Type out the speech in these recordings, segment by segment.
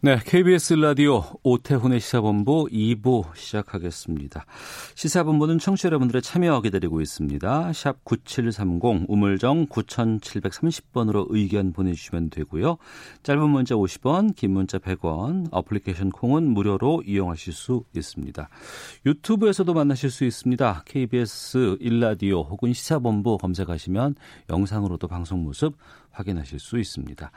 네, KBS 라디오 오태훈의 시사본부 2부 시작하겠습니다. 시사본부는 청취자 여러분들의 참여 기다리고 있습니다. 샵 9730 우물정 9730번으로 의견 보내주시면 되고요. 짧은 문자 50원, 긴 문자 100원, 어플리케이션 콩은 무료로 이용하실 수 있습니다. 유튜브에서도 만나실 수 있습니다. KBS 1라디오 혹은 시사본부 검색하시면 영상으로도 방송 모습 확인하실 수 있습니다.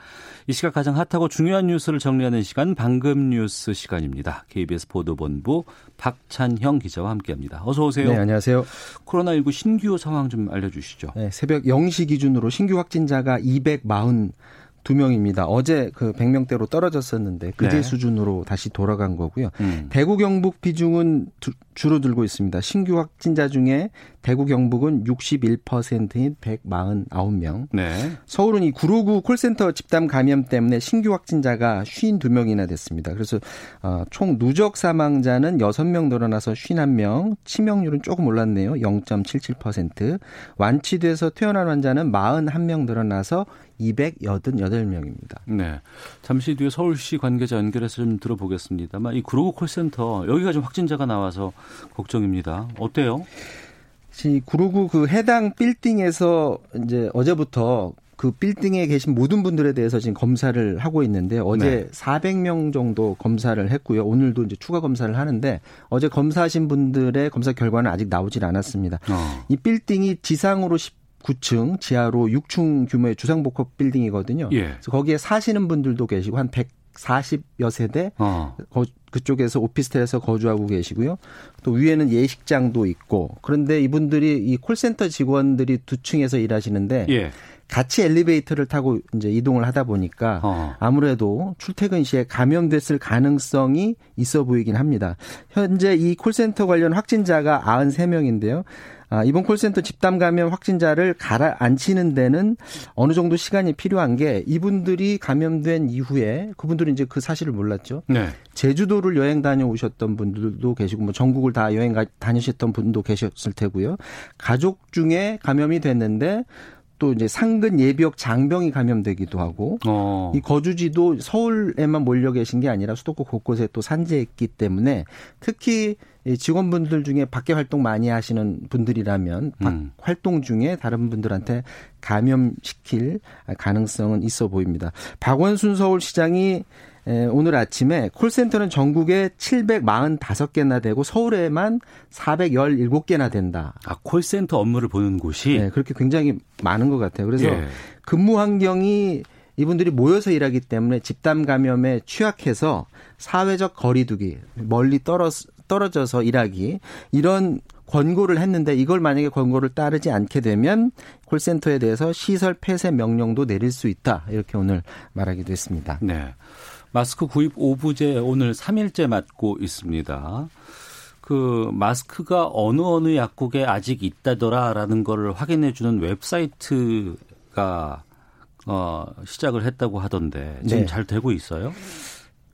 이 시각 가장 핫하고 중요한 뉴스를 정리하는 시간 방금 뉴스 시간입니다. KBS 보도본부 박찬형 기자와 함께합니다. 어서 오세요. 네, 안녕하세요. 코로나19 신규 상황 좀 알려주시죠. 네, 새벽 0시 기준으로 신규 확진자가 240 두 명입니다. 어제 그 100명대로 떨어졌었는데 그제 네. 수준으로 다시 돌아간 거고요. 음. 대구 경북 비중은 두- 줄어들고 있습니다. 신규 확진자 중에 대구 경북은 61%인 149명. 네. 서울은 이959 콜센터 집단 감염 때문에 신규 확진자가 52명이나 됐습니다. 그래서 어, 총 누적 사망자는 6명 늘어나서 51명, 치명률은 조금 올랐네요. 0.77%. 완치돼서 퇴원한 환자는 41명 늘어나서 288명입니다. 네. 잠시 뒤에 서울시 관계자 연결해서 좀 들어보겠습니다만 이 구로구 콜센터 여기가 좀 확진자가 나와서 걱정입니다. 어때요? 이 구로구 그 해당 빌딩에서 이제 어제부터 그 빌딩에 계신 모든 분들에 대해서 지금 검사를 하고 있는데 어제 네. 400명 정도 검사를 했고요. 오늘도 이제 추가 검사를 하는데 어제 검사하신 분들의 검사 결과는 아직 나오질 않았습니다. 어. 이 빌딩이 지상으로 19층, 지하로 6층 규모의 주상복합 빌딩이거든요. 예. 그래서 거기에 사시는 분들도 계시고 한 140여 세대 어. 거- 그쪽에서 오피스텔에서 거주하고 계시고요. 또 위에는 예식장도 있고 그런데 이분들이 이 콜센터 직원들이 두 층에서 일하시는데 예. 같이 엘리베이터를 타고 이제 이동을 하다 보니까 어. 아무래도 출퇴근 시에 감염됐을 가능성이 있어 보이긴 합니다. 현재 이 콜센터 관련 확진자가 93명인데요. 아, 이번 콜센터 집단 감염 확진자를 가라앉히는 데는 어느 정도 시간이 필요한 게 이분들이 감염된 이후에 그분들은 이제 그 사실을 몰랐죠. 네. 제주도를 여행 다녀오셨던 분들도 계시고 뭐 전국을 다 여행 가- 다니셨던 분도 계셨을 테고요. 가족 중에 감염이 됐는데 또 이제 상근 예비역 장병이 감염되기도 하고 어. 이 거주지도 서울에만 몰려 계신 게 아니라 수도권 곳곳에 또 산재했기 때문에 특히 이 직원분들 중에 밖에 활동 많이 하시는 분들이라면 밖 음. 활동 중에 다른 분들한테 감염시킬 가능성은 있어 보입니다. 박원순 서울시장이 에, 오늘 아침에 콜센터는 전국에 745개나 되고 서울에만 417개나 된다. 아, 콜센터 업무를 보는 곳이 네, 그렇게 굉장히 많은 것 같아요. 그래서 예. 근무 환경이 이분들이 모여서 일하기 때문에 집단 감염에 취약해서 사회적 거리두기, 멀리 떨어, 떨어져서 일하기 이런 권고를 했는데 이걸 만약에 권고를 따르지 않게 되면 콜센터에 대해서 시설 폐쇄 명령도 내릴 수 있다. 이렇게 오늘 말하기도 했습니다. 네. 마스크 구입 오부제 오늘 3일째 맞고 있습니다. 그 마스크가 어느 어느 약국에 아직 있다더라라는 거를 확인해 주는 웹사이트가 어 시작을 했다고 하던데 지금 네. 잘 되고 있어요?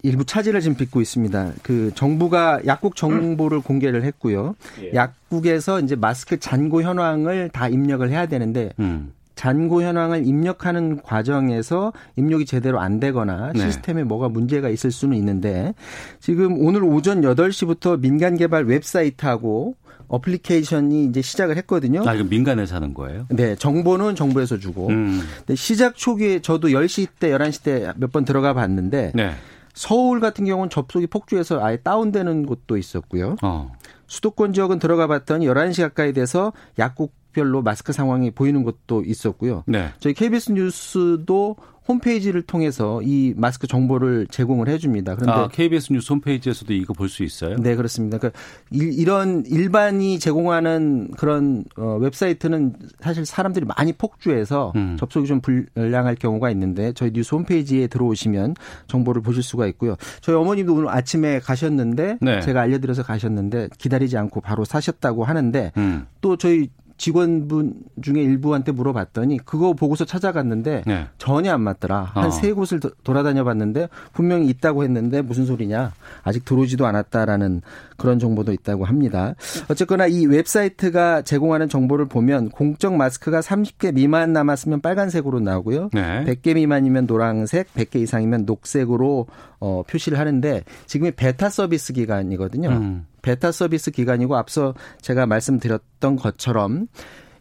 일부 차질을 지금 빚고 있습니다. 그 정부가 약국 정보를 공개를 했고요. 약국에서 이제 마스크 잔고 현황을 다 입력을 해야 되는데 음. 잔고 현황을 입력하는 과정에서 입력이 제대로 안 되거나 네. 시스템에 뭐가 문제가 있을 수는 있는데 지금 오늘 오전 8시부터 민간 개발 웹사이트하고 어플리케이션이 이제 시작을 했거든요. 아, 이거 민간에서 하는 거예요? 네, 정보는 정부에서 주고. 음. 근데 시작 초기에 저도 10시 때, 11시 때 몇 번 들어가 봤는데 네. 서울 같은 경우는 접속이 폭주해서 아예 다운되는 곳도 있었고요. 어. 수도권 지역은 들어가 봤더니 11시 가까이 돼서 약국 별로 마스크 상황이 보이는 곳도 있었고요. 네. 저희 KBS 뉴스도 홈페이지를 통해서 이 마스크 정보를 제공을 해줍니다. 그런데 아, KBS 뉴스 홈페이지에서도 이거 볼 수 있어요? 네 그렇습니다. 그러니까 이 런 일반이 제공하는 그런 어, 웹사이트는 사실 사람들이 많이 폭주해서 음. 접속이 좀 불량할 경우가 있는데 저희 뉴스 홈페이지에 들어오시면 정보를 보실 수가 있고요. 저희 어머님도 오늘 아침에 가셨는데 네. 제가 알려드려서 가셨는데 기다리지 않고 바로 사셨다고 하는데 음. 또 저희 직원분 중에 일부한테 물어봤더니 그거 보고서 찾아갔는데 네. 전혀 안 맞더라. 한 세 어. 곳을 돌아다녀 봤는데 분명히 있다고 했는데 무슨 소리냐. 아직 들어오지도 않았다라는 그런 정보도 있다고 합니다. 어쨌거나 이 웹사이트가 제공하는 정보를 보면 공적 마스크가 30개 미만 남았으면 빨간색으로 나오고요. 네. 100개 미만이면 노란색, 100개 이상이면 녹색으로 어, 표시를 하는데 지금이 베타 서비스 기간이거든요. 음. 베타 서비스 기간이고 앞서 제가 말씀드렸던 것처럼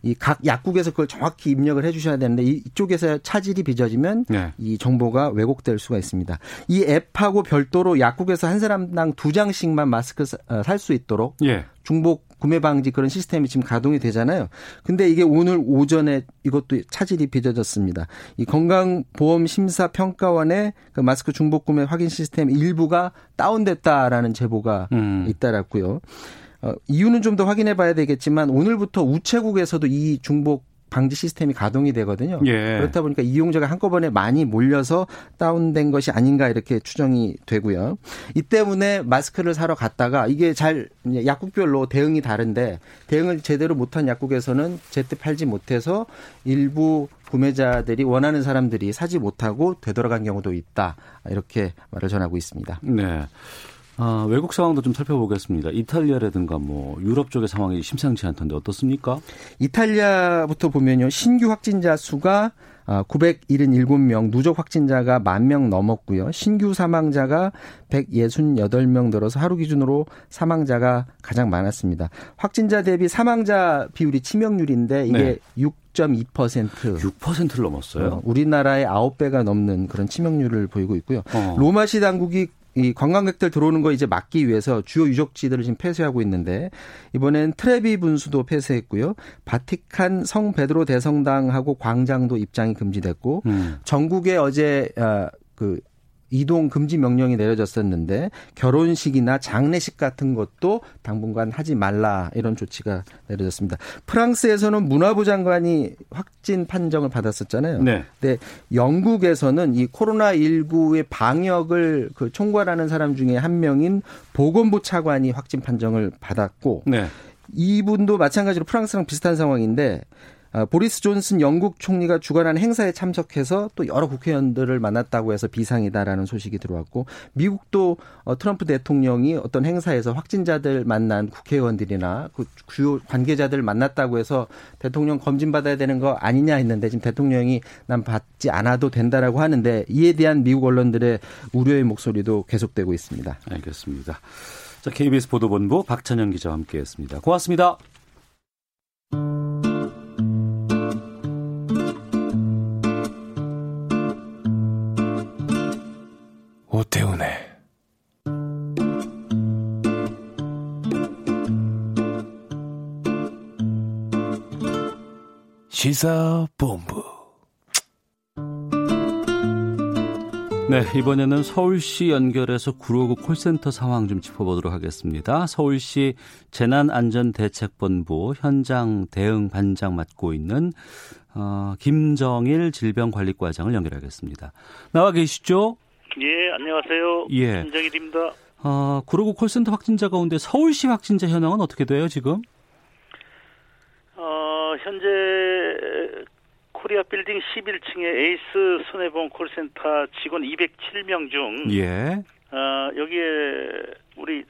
이 각 약국에서 그걸 정확히 입력을 해 주셔야 되는데 이쪽에서 차질이 빚어지면 네. 이 정보가 왜곡될 수가 있습니다. 이 앱하고 별도로 약국에서 한 사람당 두 장씩만 마스크 살 수 있도록 예. 중복 구매 방지 그런 시스템이 지금 가동이 되잖아요. 근데 이게 오늘 오전에 이것도 차질이 빚어졌습니다. 이 건강보험심사평가원의 그 마스크 중복 구매 확인 시스템 일부가 다운됐다라는 제보가 음. 잇따랐고요. 어, 이유는 좀 더 확인해 봐야 되겠지만 오늘부터 우체국에서도 이 중복 방지 시스템이 가동이 되거든요. 예. 그렇다 보니까 이용자가 한꺼번에 많이 몰려서 다운된 것이 아닌가 이렇게 추정이 되고요. 이 때문에 마스크를 사러 갔다가 이게 잘 약국별로 대응이 다른데 대응을 제대로 못한 약국에서는 제때 팔지 못해서 일부 구매자들이 원하는 사람들이 사지 못하고 되돌아간 경우도 있다. 이렇게 말을 전하고 있습니다. 네. 아, 외국 상황도 좀 살펴보겠습니다. 이탈리아라든가 뭐 유럽 쪽의 상황이 심상치 않던데 어떻습니까? 이탈리아부터 보면요. 신규 확진자 수가 977명, 아, 누적 확진자가 만명 넘었고요. 신규 사망자가 168명 들어서 하루 기준으로 사망자가 가장 많았습니다. 확진자 대비 사망자 비율이 치명률인데 이게 네. 6.2%. 6%를 넘었어요? 어, 우리나라의 9배가 넘는 그런 치명률을 보이고 있고요. 어. 로마시 당국이 이 관광객들 들어오는 거 이제 막기 위해서 주요 유적지들을 지금 폐쇄하고 있는데 이번엔 트레비 분수도 폐쇄했고요. 바티칸 성 베드로 대성당하고 광장도 입장이 금지됐고 음. 전국에 어제 아, 그 이동 금지 명령이 내려졌었는데 결혼식이나 장례식 같은 것도 당분간 하지 말라 이런 조치가 내려졌습니다. 프랑스에서는 문화부 장관이 확진 판정을 받았었잖아요. 네. 근데 영국에서는 이 코로나 19의 방역을 그 총괄하는 사람 중에 한 명인 보건부 차관이 확진 판정을 받았고 네. 이분도 마찬가지로 프랑스랑 비슷한 상황인데 아, 보리스 존슨 영국 총리가 주관한 행사에 참석해서 또 여러 국회의원들을 만났다고 해서 비상이다라는 소식이 들어왔고 미국도 어, 트럼프 대통령이 어떤 행사에서 확진자들 만난 국회의원들이나 그 주요 관계자들 만났다고 해서 대통령 검진 받아야 되는 거 아니냐 했는데 지금 대통령이 난 받지 않아도 된다라고 하는데 이에 대한 미국 언론들의 우려의 목소리도 계속되고 있습니다. 알겠습니다. 자, KBS 보도본부 박찬영 기자와 함께했습니다. 고맙습니다. 오태훈의 시사본부 네, 이번에는 서울시 연결해서 구로구 콜센터 상황 좀 짚어보도록 하겠습니다. 서울시 재난안전대책본부 현장 대응 반장 맡고 있는 어, 김정일 질병관리과장을 연결하겠습니다. 나와 계시죠? 예, 안녕하세요. 예. 김정일입니다. 어, 구로구 콜센터 확진자 가운데 서울시 확진자 현황은 어떻게 돼요, 지금? 어, 현재 코리아 빌딩 11층의 에이스 손해보험 콜센터 직원 207명 중 예. 어, 여기에 우리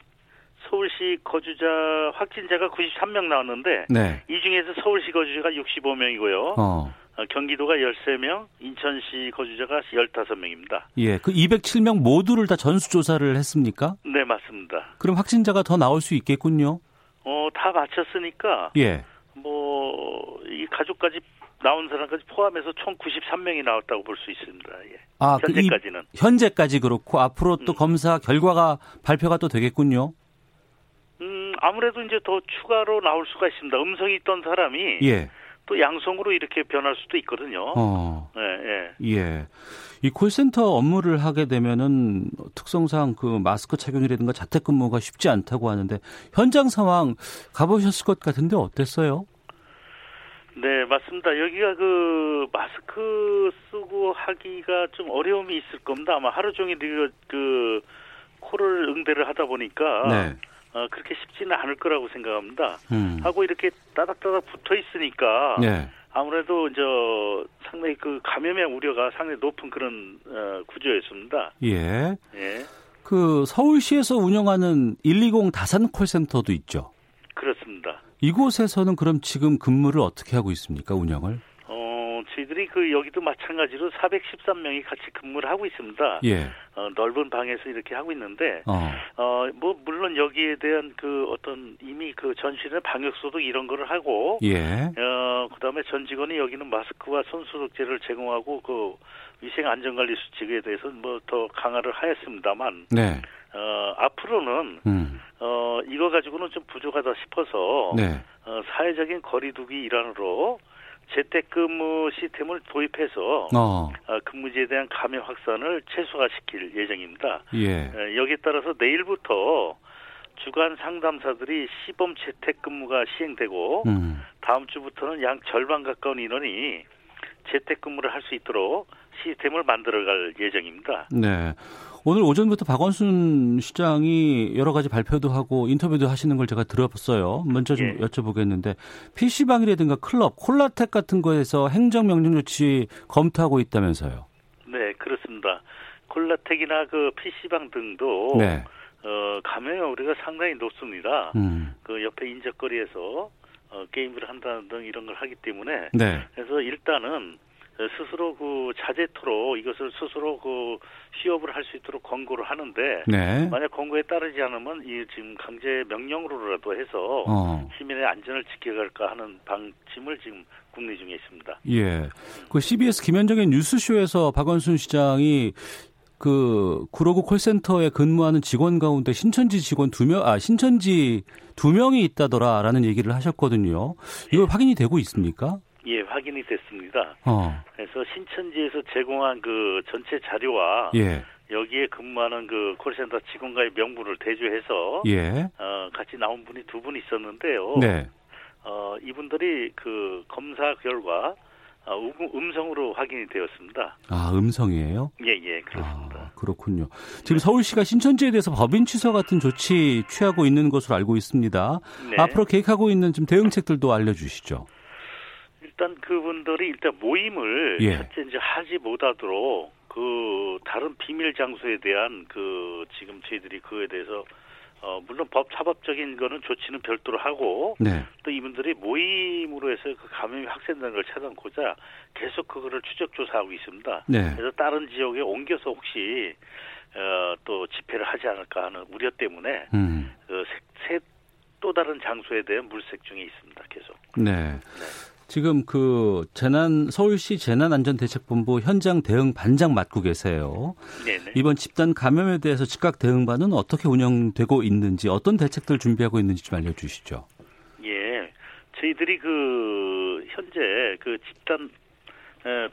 서울시 거주자 확진자가 93명 나왔는데 네. 이 중에서 서울시 거주자가 65명이고요. 어. 어, 경기도가 13명, 인천시 거주자가 15명입니다. 예, 그 207명 모두를 다 전수조사를 했습니까? 네, 맞습니다. 그럼 확진자가 더 나올 수 있겠군요? 어, 다 마쳤으니까. 예. 뭐, 이 가족까지 나온 사람까지 포함해서 총 93명이 나왔다고 볼 수 있습니다. 예. 아, 그 현재까지는. 그 현재까지 그렇고 앞으로 또 음. 검사 결과가 발표가 또 되겠군요. 음, 아무래도 이제 더 추가로 나올 수가 있습니다. 음성이 있던 사람이 예. 또 양성으로 이렇게 변할 수도 있거든요. 어. 네, 예. 예. 이 콜센터 업무를 하게 되면은 특성상 그 마스크 착용이라든가 자택근무가 쉽지 않다고 하는데 현장 상황 가보셨을 것 같은데 어땠어요? 네, 맞습니다. 여기가 그 마스크 쓰고 하기가 좀 어려움이 있을 겁니다. 아마 하루 종일 그, 그 코를 응대를 하다 보니까 네. 어, 그렇게 쉽지는 않을 거라고 생각합니다. 음. 하고 이렇게 따닥따닥 붙어 있으니까 네. 아무래도 저 상당히 그 감염의 우려가 상당히 높은 그런 어, 구조였습니다. 예. 예. 그 서울시에서 운영하는 120 다산 콜센터도 있죠. 그렇습니다. 이곳에서는 그럼 지금 근무를 어떻게 하고 있습니까? 운영을? 저희들이 그 여기도 마찬가지로 413명이 같이 근무를 하고 있습니다. 예. 어, 넓은 방에서 이렇게 하고 있는데 어. 어. 뭐 물론 여기에 대한 그 어떤 이미 그 전실의 방역 소독 이런 거를 하고 예. 어 그다음에 전 직원이 여기는 마스크와 손 소독제를 제공하고 그 위생 안전 관리 수칙에 대해서 뭐더 강화를 하였습니다만 네. 어 앞으로는 음. 어 이거 가지고는 좀 부족하다 싶어서 네. 어 사회적인 거리두기 일환으로 재택근무 시스템을 도입해서 어. 어. 근무지에 대한 감염 확산을 최소화시킬 예정입니다. 예. 어, 여기에 따라서 내일부터 주간 상담사들이 시범 재택근무가 시행되고 음. 다음 주부터는 양 절반 가까운 인원이 재택근무를 할 수 있도록 시스템을 만들어갈 예정입니다. 네. 오늘 오전부터 박원순 시장이 여러 가지 발표도 하고 인터뷰도 하시는 걸 제가 들어봤어요. 먼저 좀 예. 여쭤보겠는데 PC방이라든가 클럽, 콜라텍 같은 거에서 행정명령 조치 검토하고 있다면서요. 네, 그렇습니다. 콜라텍이나 그 PC방 등도 네. 어, 감염 우리가 상당히 높습니다. 음. 그 옆에 인적거리에서 어, 게임을 한다는 등 이런 걸 하기 때문에 네. 그래서 일단은 스스로 그 자제토록 이것을 스스로 그 취업을 할 수 있도록 권고를 하는데 네. 만약 권고에 따르지 않으면 이 지금 강제 명령으로라도 해서 어. 시민의 안전을 지켜갈까 하는 방침을 지금 국내 중에 있습니다. 예. 그 CBS 김현정의 뉴스쇼에서 박원순 시장이 그 구로구 콜센터에 근무하는 직원 가운데 신천지 직원 두 명, 아 신천지 두 명이 있다더라라는 얘기를 하셨거든요. 이거 예. 확인이 되고 있습니까? 예, 확인이 됐습니다. 어. 그래서 신천지에서 제공한 그 전체 자료와 예. 여기에 근무하는 그 콜센터 직원과의 명부를 대조해서 예. 어, 같이 나온 분이 두 분 있었는데요. 네. 어, 이분들이 그 검사 결과 어, 음, 성으로 확인이 되었습니다. 아, 음성이에요? 예, 예, 그렇습니다. 아, 그렇군요. 지금 서울시가 신천지에 대해서 법인 취소 같은 조치 취하고 있는 것으로 알고 있습니다. 네. 앞으로 계획하고 있는 좀 대응책들도 알려주시죠. 일단 그분들이 일단 모임을 예. 첫째 이제 하지 못하도록 그 다른 비밀 장소에 대한 그 지금 저희들이 그에 대해서 어 물론 법 사법적인 거는 조치는 별도로 하고 네. 또 이분들이 모임으로 해서 그 감염이 확산되는 걸 찾아고자 계속 그거를 추적 조사하고 있습니다. 네. 그래서 다른 지역에 옮겨서 혹시 어또 집회를 하지 않을까 하는 우려 때문에 음. 그또 다른 장소에 대한 물색 중에 있습니다. 계속. 네. 네. 지금 그 재난 서울시 재난안전대책본부 현장 대응 반장 맡고 계세요. 네네. 이번 집단 감염에 대해서 즉각 대응반은 어떻게 운영되고 있는지 어떤 대책들 준비하고 있는지 좀 알려주시죠. 예, 저희들이 그 현재 그 집단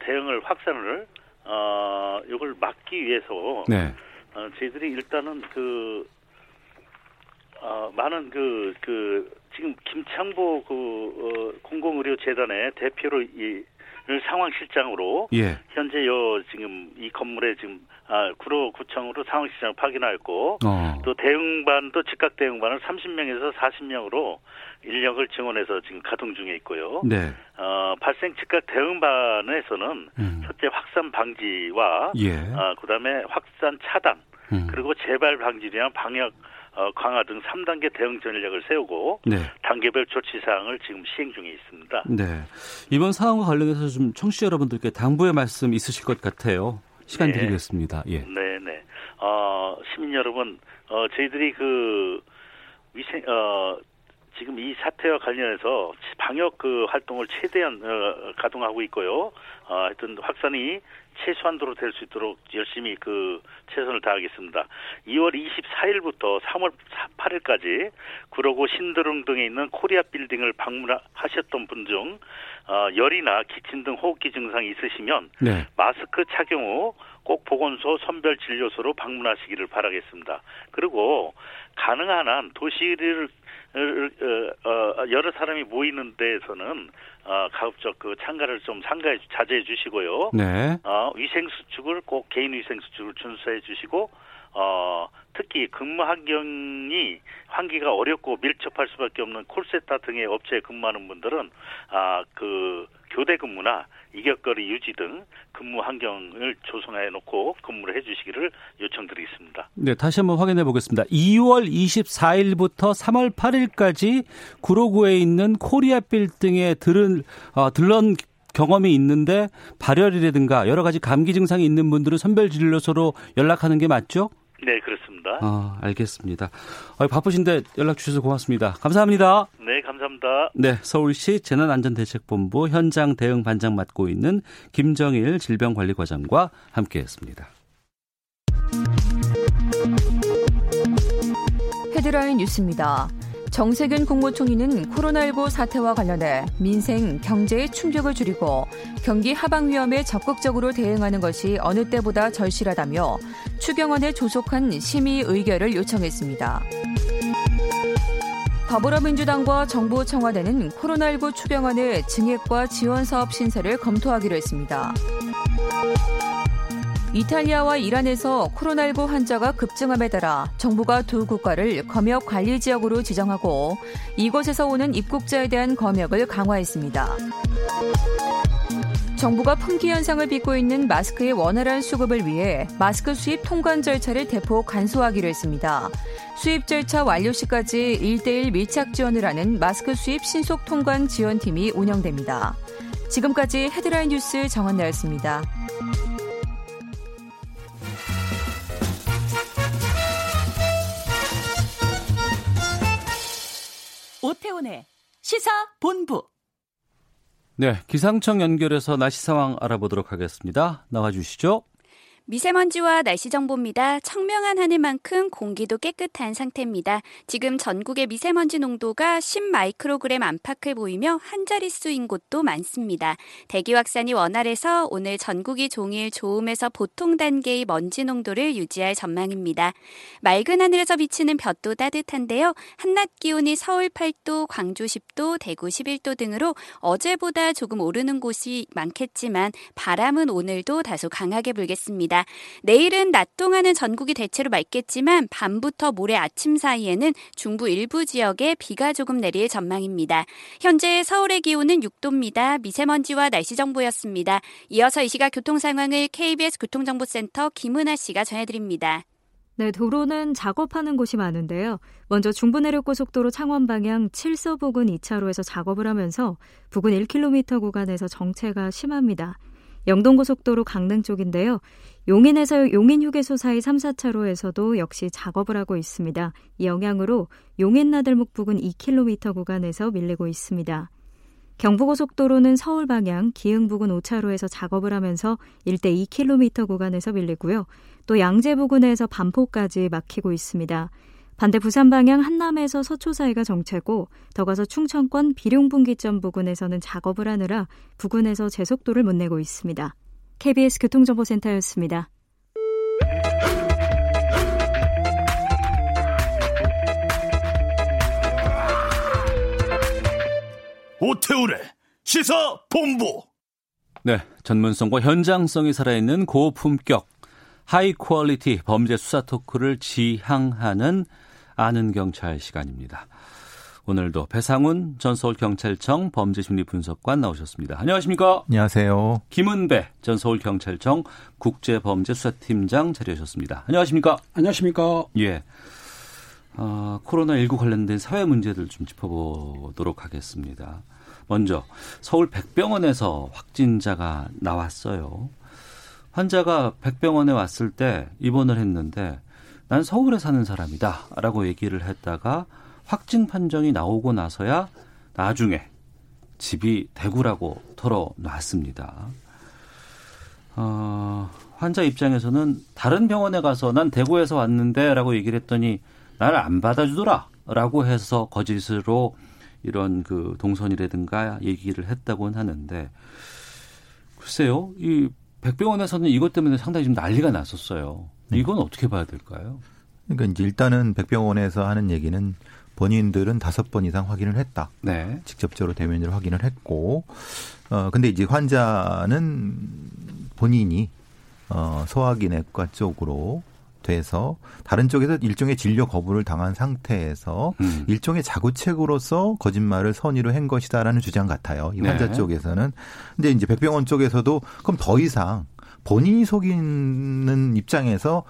대응을 확산을 어 이걸 막기 위해서 네. 어, 저희들이 일단은 그 어, 많은 그, 그, 지금 김창보 그, 어, 공공의료재단의 대표로 이, 상황실장으로 예. 현재 요 지금 이 건물에 지금 아 구로 구청으로 상황실장을 파견하였고 어. 또 대응반도 즉각 대응반을 30명에서 40명으로 인력을 증원해서 지금 가동 중에 있고요. 네. 어 발생 즉각 대응반에서는 음. 첫째 확산 방지와 예. 어, 그다음에 확산 차단 음. 그리고 재발 방지를 위한 방역 어, 강화 등 3단계 대응 전략을 세우고 네. 단계별 조치 사항을 지금 시행 중에 있습니다. 네. 이번 사안과 관련해서 좀 청취자 여러분들께 당부의 말씀 있으실 것 같아요. 시간 네. 드리겠습니다. 예. 네, 네. 어, 시민 여러분, 어, 저희들이 그 위생 어 지금 이 사태와 관련해서 방역 그 활동을 최대한 어, 가동하고 있고요. 어, 하여튼 확산이 최소한도로 될 수 있도록 열심히 그 최선을 다하겠습니다. 2월 24일부터 3월 8일까지 구로구 신드릉 등에 있는 코리아 빌딩을 방문하셨던 분중 어, 열이나 기침 등 호흡기 증상이 있으시면 네. 마스크 착용 후 꼭 보건소 선별 진료소로 방문하시기를 바라겠습니다. 그리고 가능한 한 도시를 어, 어, 여러 사람이 모이는 데에서는 어, 가급적 그 참가를 좀 상가해 자제해 주시고요. 네. 어, 위생 수칙을 꼭 개인 위생 수칙을 준수해 주시고 어, 특히 근무 환경이 환기가 어렵고 밀접할 수밖에 없는 콜센터 등의 업체에 근무하는 분들은 아, 그 교대 근무나 이격거리 유지 등 근무 환경을 조성해 놓고 근무를 해 주시기를 요청드리겠습니다. 네, 다시 한번 확인해 보겠습니다. 2월 24일부터 3월 8일까지 구로구에 있는 코리아 빌딩에 들은 어, 들런 경험이 있는데 발열이라든가 여러 가지 감기 증상이 있는 분들은 선별 진료소로 연락하는 게 맞죠? 네, 그렇습니다. 아, 알겠습니다. 아, 바쁘신데 연락 주셔서 고맙습니다. 감사합니다. 네, 감사합니다. 네, 서울시 재난안전대책본부 현장 대응 반장 맡고 있는 김정일 질병관리과장과 함께했습니다. 헤드라인 뉴스입니다. 정세균 국무총리는 코로나19 사태와 관련해 민생, 경제의 충격을 줄이고 경기 하방 위험에 적극적으로 대응하는 것이 어느 때보다 절실하다며 추경안에 조속한 심의 의결을 요청했습니다. 더불어민주당과 정부 청와대는 코로나19 추경안의 증액과 지원 사업 신설을 검토하기로 했습니다. 이탈리아와 이란에서 코로나19 환자가 급증함에 따라 정부가 두 국가를 검역 관리 지역으로 지정하고 이곳에서 오는 입국자에 대한 검역을 강화했습니다. 정부가 품귀 현상을 빚고 있는 마스크의 원활한 수급을 위해 마스크 수입 통관 절차를 대폭 간소화하기로 했습니다. 수입 절차 완료 시까지 1대1 밀착 지원을 하는 마스크 수입 신속 통관 지원팀이 운영됩니다. 지금까지 헤드라인 뉴스 정한나였습니다. 오태훈의 시사 본부. 네, 기상청 연결해서 날씨 상황 알아보도록 하겠습니다. 나와 주시죠. 미세먼지와 날씨 정보입니다. 청명한 하늘만큼 공기도 깨끗한 상태입니다. 지금 전국의 미세먼지 농도가 10마이크로그램 안팎을 보이며 한 자릿수인 곳도 많습니다. 대기 확산이 원활해서 오늘 전국이 종일 좋음에서 보통 단계의 먼지 농도를 유지할 전망입니다. 맑은 하늘에서 비치는 볕도 따뜻한데요. 한낮 기온이 서울 8도, 광주 10도, 대구 11도 등으로 어제보다 조금 오르는 곳이 많겠지만 바람은 오늘도 다소 강하게 불겠습니다. 있습니다. 내일은 낮 동안은 전국이 대체로 맑겠지만 밤부터 모레 아침 사이에는 중부 일부 지역에 비가 조금 내릴 전망입니다. 현재 서울의 기온은 6도입니다. 미세먼지와 날씨 정보였습니다. 이어서 이 시각 교통 상황을 KBS 교통정보센터 김은아 씨가 전해드립니다. 네, 도로는 작업하는 곳이 많은데요. 먼저 중부내륙고속도로 창원 방향 7서 부근 2차로에서 작업을 하면서 부근 1km 구간에서 정체가 심합니다. 영동고속도로 강릉 쪽인데요. 용인에서 용인 휴게소 사이 3, 4차로에서도 역시 작업을 하고 있습니다. 이 영향으로 용인 나들목 부근 2km 구간에서 밀리고 있습니다. 경부고속도로는 서울 방향 기흥 부근 5차로에서 작업을 하면서 일대 2km 구간에서 밀리고요. 또 양재 부근에서 반포까지 막히고 있습니다. 반대 부산 방향 한남에서 서초 사이가 정체고 더 가서 충청권 비룡분기점 부근에서는 작업을 하느라 부근에서 제속도를 못 내고 있습니다. KBS 교통정보센터였습니다. 오태훈의 시사 본부. 네, 전문성과 현장성이 살아있는 고품격 high quality 범죄 수사 토크를 지향하는 아는 경찰 시간입니다. 오늘도 배상훈 전 서울경찰청 범죄심리분석관 나오셨습니다. 안녕하십니까? 안녕하세요. 김은배 전 서울경찰청 국제범죄수사팀장 자리하셨습니다. 안녕하십니까? 안녕하십니까? 예. 어, 코로나19 관련된 사회 문제들 좀 짚어보도록 하겠습니다. 먼저 서울 백병원에서 확진자가 나왔어요. 환자가 백병원에 왔을 때 입원을 했는데 난 서울에 사는 사람이다 라고 얘기를 했다가 확진 판정이 나오고 나서야 나중에 집이 대구라고 털어놨습니다. 어, 환자 입장에서는 다른 병원에 가서 난 대구에서 왔는데 라고 얘기를 했더니 나를 안 받아주더라 라고 해서 거짓으로 이런 그 동선이라든가 얘기를 했다고는 하는데 글쎄요 이 백병원에서는 이것 때문에 상당히 좀 난리가 났었어요. 네. 이건 어떻게 봐야 될까요? 그러니까 이제 일단은 백병원에서 하는 얘기는 본인들은 다섯 번 이상 확인을 했다. 네. 직접적으로 대면으로 확인을 했고, 어 근데 이제 환자는 본인이 어 소화기내과 쪽으로 돼서 다른 쪽에서 일종의 진료 거부를 당한 상태에서 음. 일종의 자구책으로서 거짓말을 선의로 한 것이다라는 주장 같아요. 이 환자 네. 쪽에서는. 근데 이제 백병원 쪽에서도 그럼 더 이상 본인이 속이는 입장에서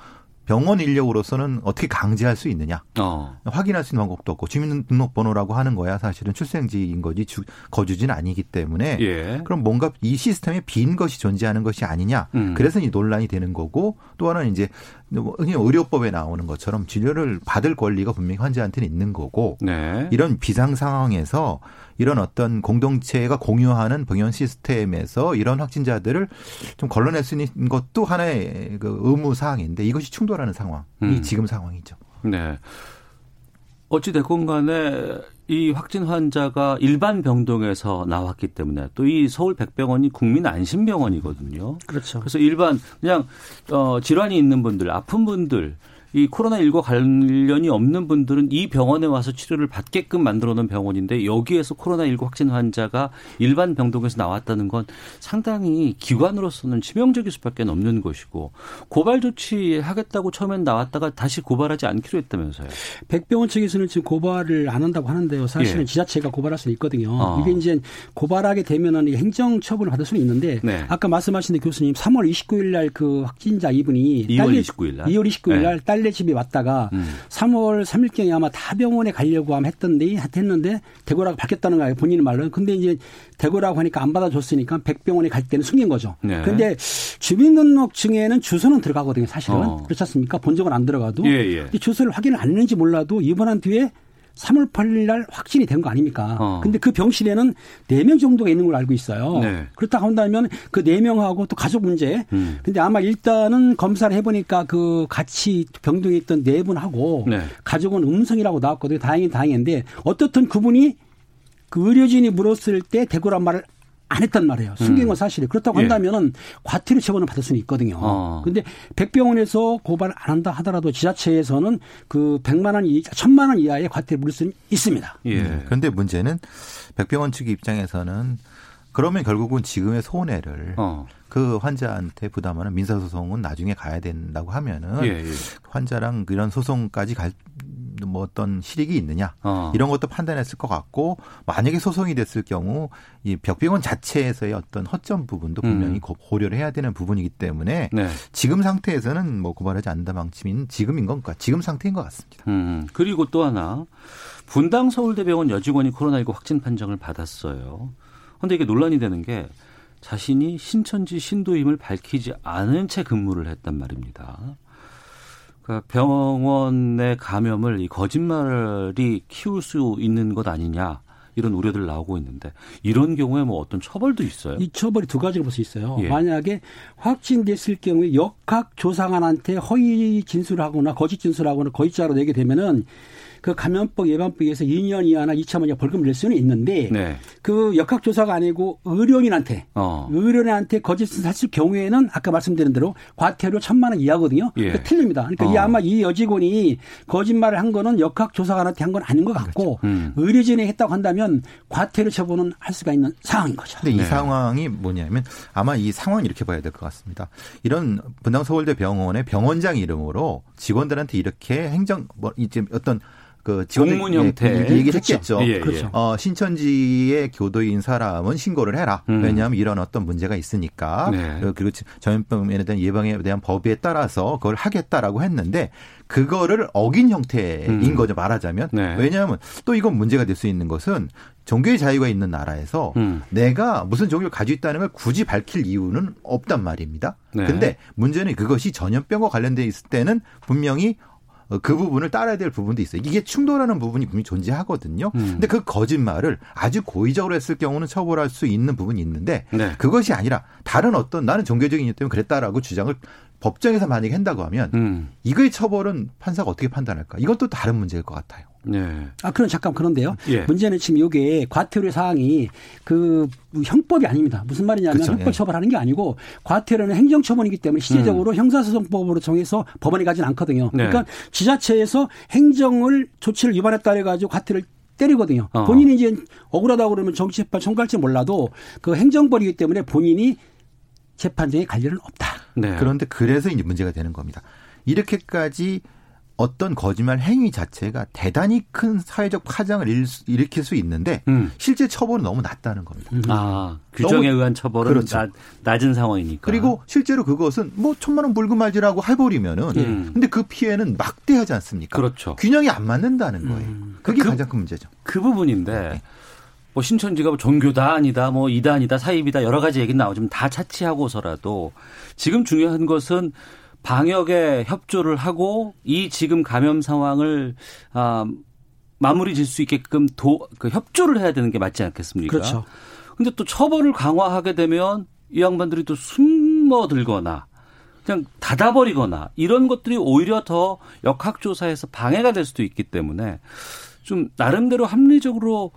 병원 인력으로서는 어떻게 강제할 수 있느냐. 어. 확인할 수 있는 방법도 없고 주민등록번호라고 하는 거야 사실은 출생지인 거지 주, 거주지는 아니기 때문에 예. 그럼 뭔가 이 시스템에 빈 것이 존재하는 것이 아니냐. 음. 그래서 이 논란이 되는 거고 또 하나는 이제 의료법에 나오는 것처럼 진료를 받을 권리가 분명히 환자한테는 있는 거고 네. 이런 비상 상황에서 이런 어떤 공동체가 공유하는 병원 시스템에서 이런 확진자들을 좀 걸러낼 수 있는 것도 하나의 그 의무 사항인데 이것이 충돌하는 상황이 음. 지금 상황이죠. 네. 어찌 됐건 간에 이 확진 환자가 일반 병동에서 나왔기 때문에 또 이 서울 백병원이 국민 안심병원이거든요. 그렇죠. 그래서 일반 그냥 어 질환이 있는 분들, 아픈 분들 이 코로나19 관련이 없는 분들은 이 병원에 와서 치료를 받게끔 만들어 놓은 병원인데 여기에서 코로나19 확진 환자가 일반 병동에서 나왔다는 건 상당히 기관으로서는 치명적일 수밖에 없는 것이고 고발 조치 하겠다고 처음엔 나왔다가 다시 고발하지 않기로 했다면서요. 백병원 측에서는 지금 고발을 안 한다고 하는데요. 사실은 예. 지자체가 고발할 수는 있거든요. 어. 이게 이제 고발하게 되면은 행정 처분을 받을 수는 있는데 네. 아까 말씀하신 교수님 3월 29일 날 그 확진자 이분이 2월 29일 날 2월 29일 날 딸. 딸내 집에 왔다가 음. 3월 3일경에 아마 다 병원에 가려고 하면 했던데 했는데 대구라고 밝혔다는 거예요. 본인 말로. 근데 이제 대구라고 하니까 안 받아줬으니까 백병원에 갈 때는 숨긴 거죠. 네. 그런데 주민등록증에는 주소는 들어가거든요. 사실은 어. 그렇지 않습니까? 본적은 안 들어가도. 예, 예. 주소를 확인을 안 했는지 몰라도 입원한 뒤에 3월 8일 날 확진이 된 거 아닙니까? 어. 근데 그 병실에는 4명 정도가 있는 걸 알고 있어요. 네. 그렇다 한다면 그 4명하고 또 가족 문제. 음. 근데 아마 일단은 검사를 해보니까 그 같이 병동에 있던 네 분하고 네. 가족은 음성이라고 나왔거든요. 다행히 다행인데 어떻든 그분이 그 의료진이 물었을 때 대구란 말을 안 했단 말이에요. 숨긴 건 음. 사실이에요. 그렇다고 예. 한다면은 과태료 처분을 받을 수는 있거든요. 어. 근데 백병원에서 고발 안 한다 하더라도 지자체에서는 그 100만 원 이, 1000만 원 이하의 과태료 물을 수는 있습니다. 예. 음. 그런데 문제는 백병원 측 입장에서는 그러면 결국은 지금의 손해를 어. 그 환자한테 부담하는 민사 소송은 나중에 가야 된다고 하면은 예, 예. 환자랑 이런 소송까지 갈 뭐 어떤 실익이 있느냐 어. 이런 것도 판단했을 것 같고 만약에 소송이 됐을 경우 이 벽병원 자체에서의 어떤 허점 부분도 분명히 음. 고려를 해야 되는 부분이기 때문에 네. 지금 상태에서는 뭐 고발하지 않는다 방침인 지금인 건가 지금 상태인 것 같습니다. 음. 그리고 또 하나 분당 서울대병원 여직원이 코로나19 확진 판정을 받았어요. 그런데 이게 논란이 되는 게 자신이 신천지 신도임을 밝히지 않은 채 근무를 했단 말입니다. 그러니까 병원의 감염을 이 거짓말이 키울 수 있는 것 아니냐. 이런 우려들 나오고 있는데 이런 경우에 뭐 어떤 처벌도 있어요? 이 처벌이 두 가지로 볼 수 있어요. 예. 만약에 확진됐을 경우에 역학 조상한테 허위 진술하거나 거짓 진술하거나 거짓자로 내게 되면은 그 감염법 예방법에서 2년 이하나 2천만 원 벌금을 낼 수는 있는데 네. 그 역학조사가 아니고 의료인한테 어. 의료인한테 거짓을 했을 경우에는 아까 말씀드린 대로 과태료 천만 원 이하거든요. 예. 그러니까 틀립니다. 그러니까 어. 이 아마 이 여직원이 거짓말을 한 거는 역학조사관한테 한 건 아닌 것 같고 그렇죠. 음. 의료진이 했다고 한다면 과태료 처분은 할 수가 있는 상황인 거죠. 근데 이 네. 상황이 뭐냐면 아마 이 상황 이렇게 봐야 될 것 같습니다. 이런 분당 서울대 병원의 병원장 이름으로 직원들한테 이렇게 행정 뭐 이제 어떤 그 공문 형태 예, 얘기를 그렇죠. 했겠죠. 예, 예. 그렇죠. 어, 신천지의 교도인 사람은 신고를 해라. 음. 왜냐하면 이런 어떤 문제가 있으니까. 네. 그리고 전염병에 대한 예방에 대한 법에 따라서 그걸 하겠다라고 했는데 그거를 어긴 형태인 음. 거죠. 말하자면. 네. 왜냐하면 또 이건 문제가 될 수 있는 것은 종교의 자유가 있는 나라에서 음. 내가 무슨 종교를 가지고 있다는 걸 굳이 밝힐 이유는 없단 말입니다. 네. 근데 문제는 그것이 전염병과 관련돼 있을 때는 분명히 어, 그 부분을 따라야 될 부분도 있어요. 이게 충돌하는 부분이 분명히 존재하거든요. 음. 근데 그 거짓말을 아주 고의적으로 했을 경우는 처벌할 수 있는 부분이 있는데 네. 그것이 아니라 다른 어떤 나는 종교적인 이유 때문에 그랬다라고 주장을 법정에서 만약에 한다고 하면 음. 이거의 처벌은 판사가 어떻게 판단할까? 이것도 다른 문제일 것 같아요. 네. 아, 그럼 잠깐 그런데요. 예. 문제는 지금 이게 과태료 사항이 그 형법이 아닙니다. 무슨 말이냐면 그쵸, 형법 예. 처벌하는 게 아니고 과태료는 행정처분이기 때문에 시제적으로 음. 형사소송법으로 정해서 법원에 가진 않거든요. 네. 그러니까 지자체에서 행정을 조치를 위반했다 해가지고 과태료를 때리거든요. 어. 본인이 이제 억울하다고 그러면 정치재판 청구할지 몰라도 그 행정벌이기 때문에 본인이 재판정에 갈 일은 없다. 네. 그런데 그래서 이제 문제가 되는 겁니다. 이렇게까지 어떤 거짓말 행위 자체가 대단히 큰 사회적 파장을 일으킬 수 있는데 음. 실제 처벌은 너무 낮다는 겁니다. 음. 아 규정에 의한 처벌은 그렇죠. 낮, 은 상황이니까. 그리고 실제로 그것은 뭐 천만 원 불금 말지라고 해버리면은 음. 근데 그 피해는 막대하지 않습니까? 그렇죠. 균형이 안 맞는다는 거예요. 음. 그게 그, 가장 큰 문제죠. 그 부분인데 네. 뭐 신천지가 뭐 종교다 아니다 뭐 이단이다 사입이다 여러 가지 얘기 나오지만 다 차치하고서라도 지금 중요한 것은 방역에 협조를 하고 이 지금 감염 상황을 아 마무리 질 수 있게끔 도, 그 협조를 해야 되는 게 맞지 않겠습니까? 그렇죠. 근데 또 처벌을 강화하게 되면 이 양반들이 또 숨어들거나 그냥 닫아버리거나 이런 것들이 오히려 더 역학조사에서 방해가 될 수도 있기 때문에 좀 나름대로 합리적으로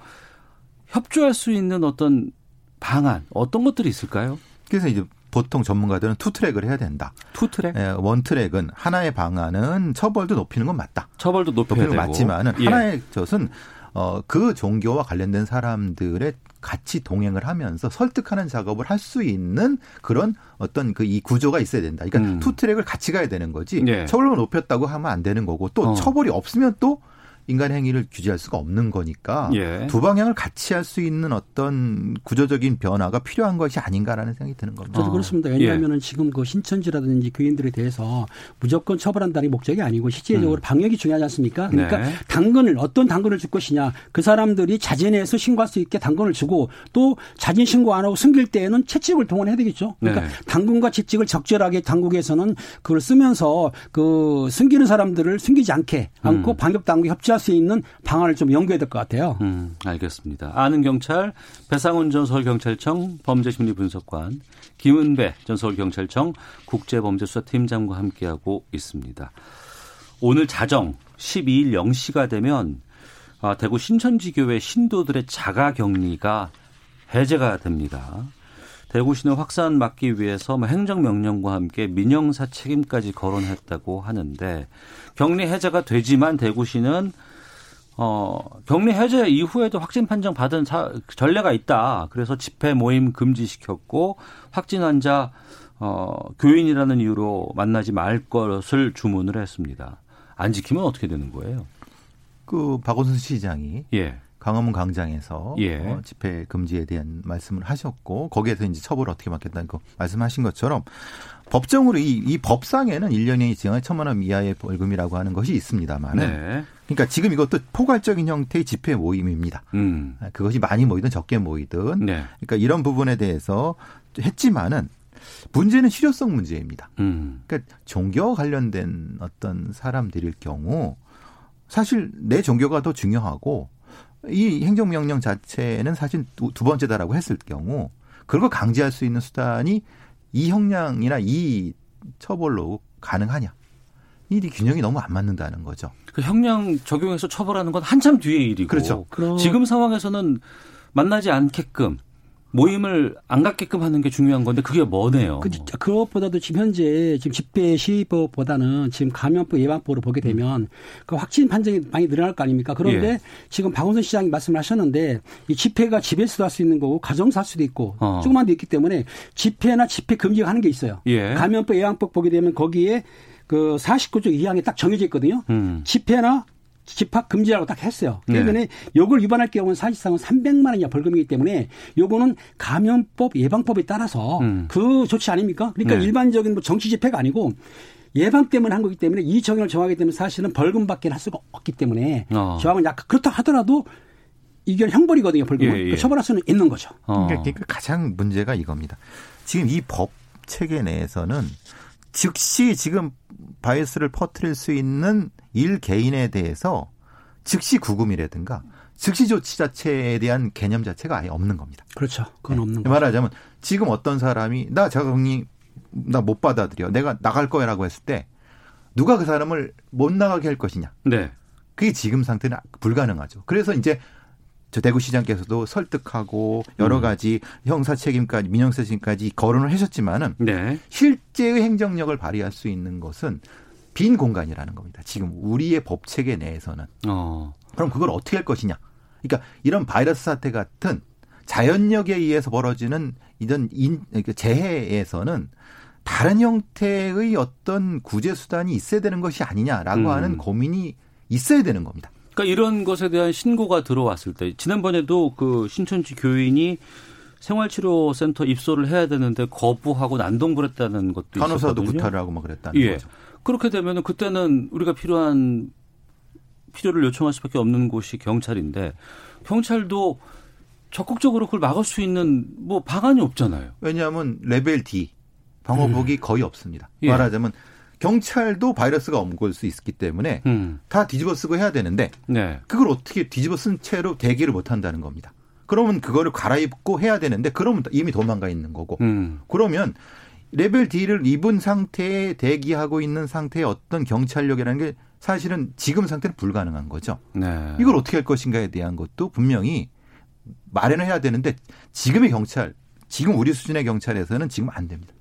협조할 수 있는 어떤 방안 어떤 것들이 있을까요? 그래서 이제 보통 전문가들은 two track을 해야 된다. two track? 예, one track은 하나의 방안은 처벌도 높이는 건 맞다. 처벌도 높이는 건 맞지만은 예. 하나의 것은 어, 그 종교와 관련된 사람들의 같이 동행을 하면서 설득하는 작업을 할 수 있는 그런 어떤 그 이 구조가 있어야 된다. 그러니까 음. two track을 같이 가야 되는 거지. 예. 처벌을 높였다고 하면 안 되는 거고 또 어. 처벌이 없으면 또 인간 행위를 규제할 수가 없는 거니까 예. 두 방향을 같이 할 수 있는 어떤 구조적인 변화가 필요한 것이 아닌가라는 생각이 드는 겁니다. 저도 그렇습니다. 왜냐하면 예. 지금 그 신천지라든지 교인들에 대해서 무조건 처벌한다는 목적이 아니고 실제적으로 음. 방역이 중요하지 않습니까? 그러니까 네. 당근을 어떤 당근을 줄 것이냐 그 사람들이 자진해서 신고할 수 있게 당근을 주고 또 자진 신고 안 하고 숨길 때에는 채찍을 동원해야 되겠죠. 그러니까 네. 당근과 채찍을 적절하게 당국에서는 그걸 쓰면서 그 숨기는 사람들을 숨기지 않게 않고 음. 방역 당국이 협조 할 할수 있는 방안을 좀 연구해야 될 것 같아요. 음, 알겠습니다. 아는 경찰 배상훈 전 서울경찰청 범죄심리분석관 김은배 전 서울경찰청 국제범죄수사팀장과 함께하고 있습니다. 오늘 자정 12일 0시가 되면 아, 대구 신천지교회 신도들의 자가격리가 해제가 됩니다. 대구시는 확산 막기 위해서 뭐 행정명령과 함께 민영사 책임까지 거론했다고 하는데 격리 해제가 되지만 대구시는 어, 격리 해제 이후에도 확진 판정 받은 사, 전례가 있다. 그래서 집회 모임 금지시켰고 확진 환자 어, 교인이라는 이유로 만나지 말 것을 주문을 했습니다. 안 지키면 어떻게 되는 거예요? 그 박원순 시장이 예. 강화문 광장에서 예. 어, 집회 금지에 대한 말씀을 하셨고 거기에서 이제 처벌을 어떻게 맡겠다는 거 말씀하신 것처럼 법정으로 이, 이 법상에는 1년의 징역 천만 원 이하의 벌금이라고 하는 것이 있습니다만 네. 그러니까 지금 이것도 포괄적인 형태의 집회 모임입니다. 음. 그것이 많이 모이든 적게 모이든 네. 그러니까 이런 부분에 대해서 했지만은 문제는 실효성 문제입니다. 음. 그러니까 종교와 관련된 어떤 사람들일 경우 사실 내 종교가 더 중요하고 이 행정명령 자체는 사실 두, 두 번째다라고 했을 경우 그걸 걸 강제할 수 있는 수단이 이 형량이나 이 처벌로 가능하냐. 이 균형이 너무 안 맞는다는 거죠. 그 형량 적용해서 처벌하는 건 한참 뒤의 일이고. 그렇죠. 지금 상황에서는 만나지 않게끔 모임을 안 갖게끔 하는 게 중요한 건데 그게 뭐네요. 그, 그것보다도 지금 현재 지금 집회 시위법보다는 지금 감염법 예방법으로 보게 되면 음. 그 확진 판정이 많이 늘어날 거 아닙니까? 그런데 예. 지금 박원순 시장이 말씀하셨는데 이 집회가 집에서도 할 수 있는 거고 할 수도 있고 어. 조그만 데 있기 때문에 집회나 집회 금지가 하는 게 있어요. 예. 감염법 예방법 보게 되면 거기에 그 49조 2항에 딱 정해져 있거든요. 음. 집회나 집합 금지라고 딱 했어요. 그러면 네. 요걸 위반할 경우는 사실상은 300만 원 이하 벌금이기 때문에 요거는 감염법 예방법에 따라서 음. 그 조치 아닙니까? 그러니까 네. 일반적인 뭐 정치 집회가 아니고 예방 때문에 한 거기 때문에 이 정의를 정하기 때문에 사실은 벌금밖에 할 수가 없기 때문에 어. 저항은 약간 그렇다 하더라도 이게 형벌이거든요. 벌금은 예, 예. 그 처벌할 수는 있는 거죠. 어. 그러니까 가장 문제가 이겁니다. 지금 이 법 체계 내에서는 즉시 지금 바이러스를 퍼뜨릴 수 있는 일 개인에 대해서 즉시 구금이라든가 즉시 조치 자체에 대한 개념 자체가 아예 없는 겁니다. 그렇죠. 그건 없는 거죠. 말하자면 지금 어떤 사람이 나 자격이 나못 받아들여. 내가 나갈 거야라고 했을 때 누가 그 사람을 못 나가게 할 것이냐. 네. 그게 지금 상태는 불가능하죠. 그래서 이제 저 대구시장께서도 설득하고 여러 음. 가지 음. 형사 책임까지 민형사 책임까지 거론을 하셨지만은 네. 실제의 행정력을 발휘할 수 있는 것은 빈 공간이라는 겁니다. 지금 우리의 법 체계 내에서는. 어. 그럼 그걸 어떻게 할 것이냐? 그러니까 이런 바이러스 사태 같은 자연력에 의해서 벌어지는 이런 인, 그러니까 재해에서는 다른 형태의 어떤 구제 수단이 있어야 되는 것이 아니냐라고 음. 하는 고민이 있어야 되는 겁니다. 그러니까 이런 것에 대한 신고가 들어왔을 때 지난번에도 그 신천지 교인이 생활치료센터 입소를 해야 되는데 거부하고 난동부렸다는 것도 간호사도 구타를 하고 막 그랬다는 예. 거죠. 그렇게 되면은 그때는 우리가 필요한 필요를 요청할 수밖에 없는 곳이 경찰인데 경찰도 적극적으로 그걸 막을 수 있는 뭐 방안이 없잖아요. 왜냐하면 레벨 D 방어복이 음. 거의 없습니다. 예. 말하자면 경찰도 바이러스가 옮길 수 있기 때문에 음. 다 뒤집어 쓰고 해야 되는데 네. 그걸 어떻게 뒤집어 쓴 채로 대기를 못 한다는 겁니다. 그러면 그거를 갈아입고 해야 되는데 그러면 이미 도망가 있는 거고 음. 그러면 레벨 D를 입은 상태에 대기하고 있는 상태의 어떤 경찰력이라는 게 사실은 지금 상태는 불가능한 거죠. 네. 이걸 어떻게 할 것인가에 대한 것도 분명히 마련을 해야 되는데 지금의 경찰, 지금 우리 수준의 경찰에서는 지금 안 됩니다.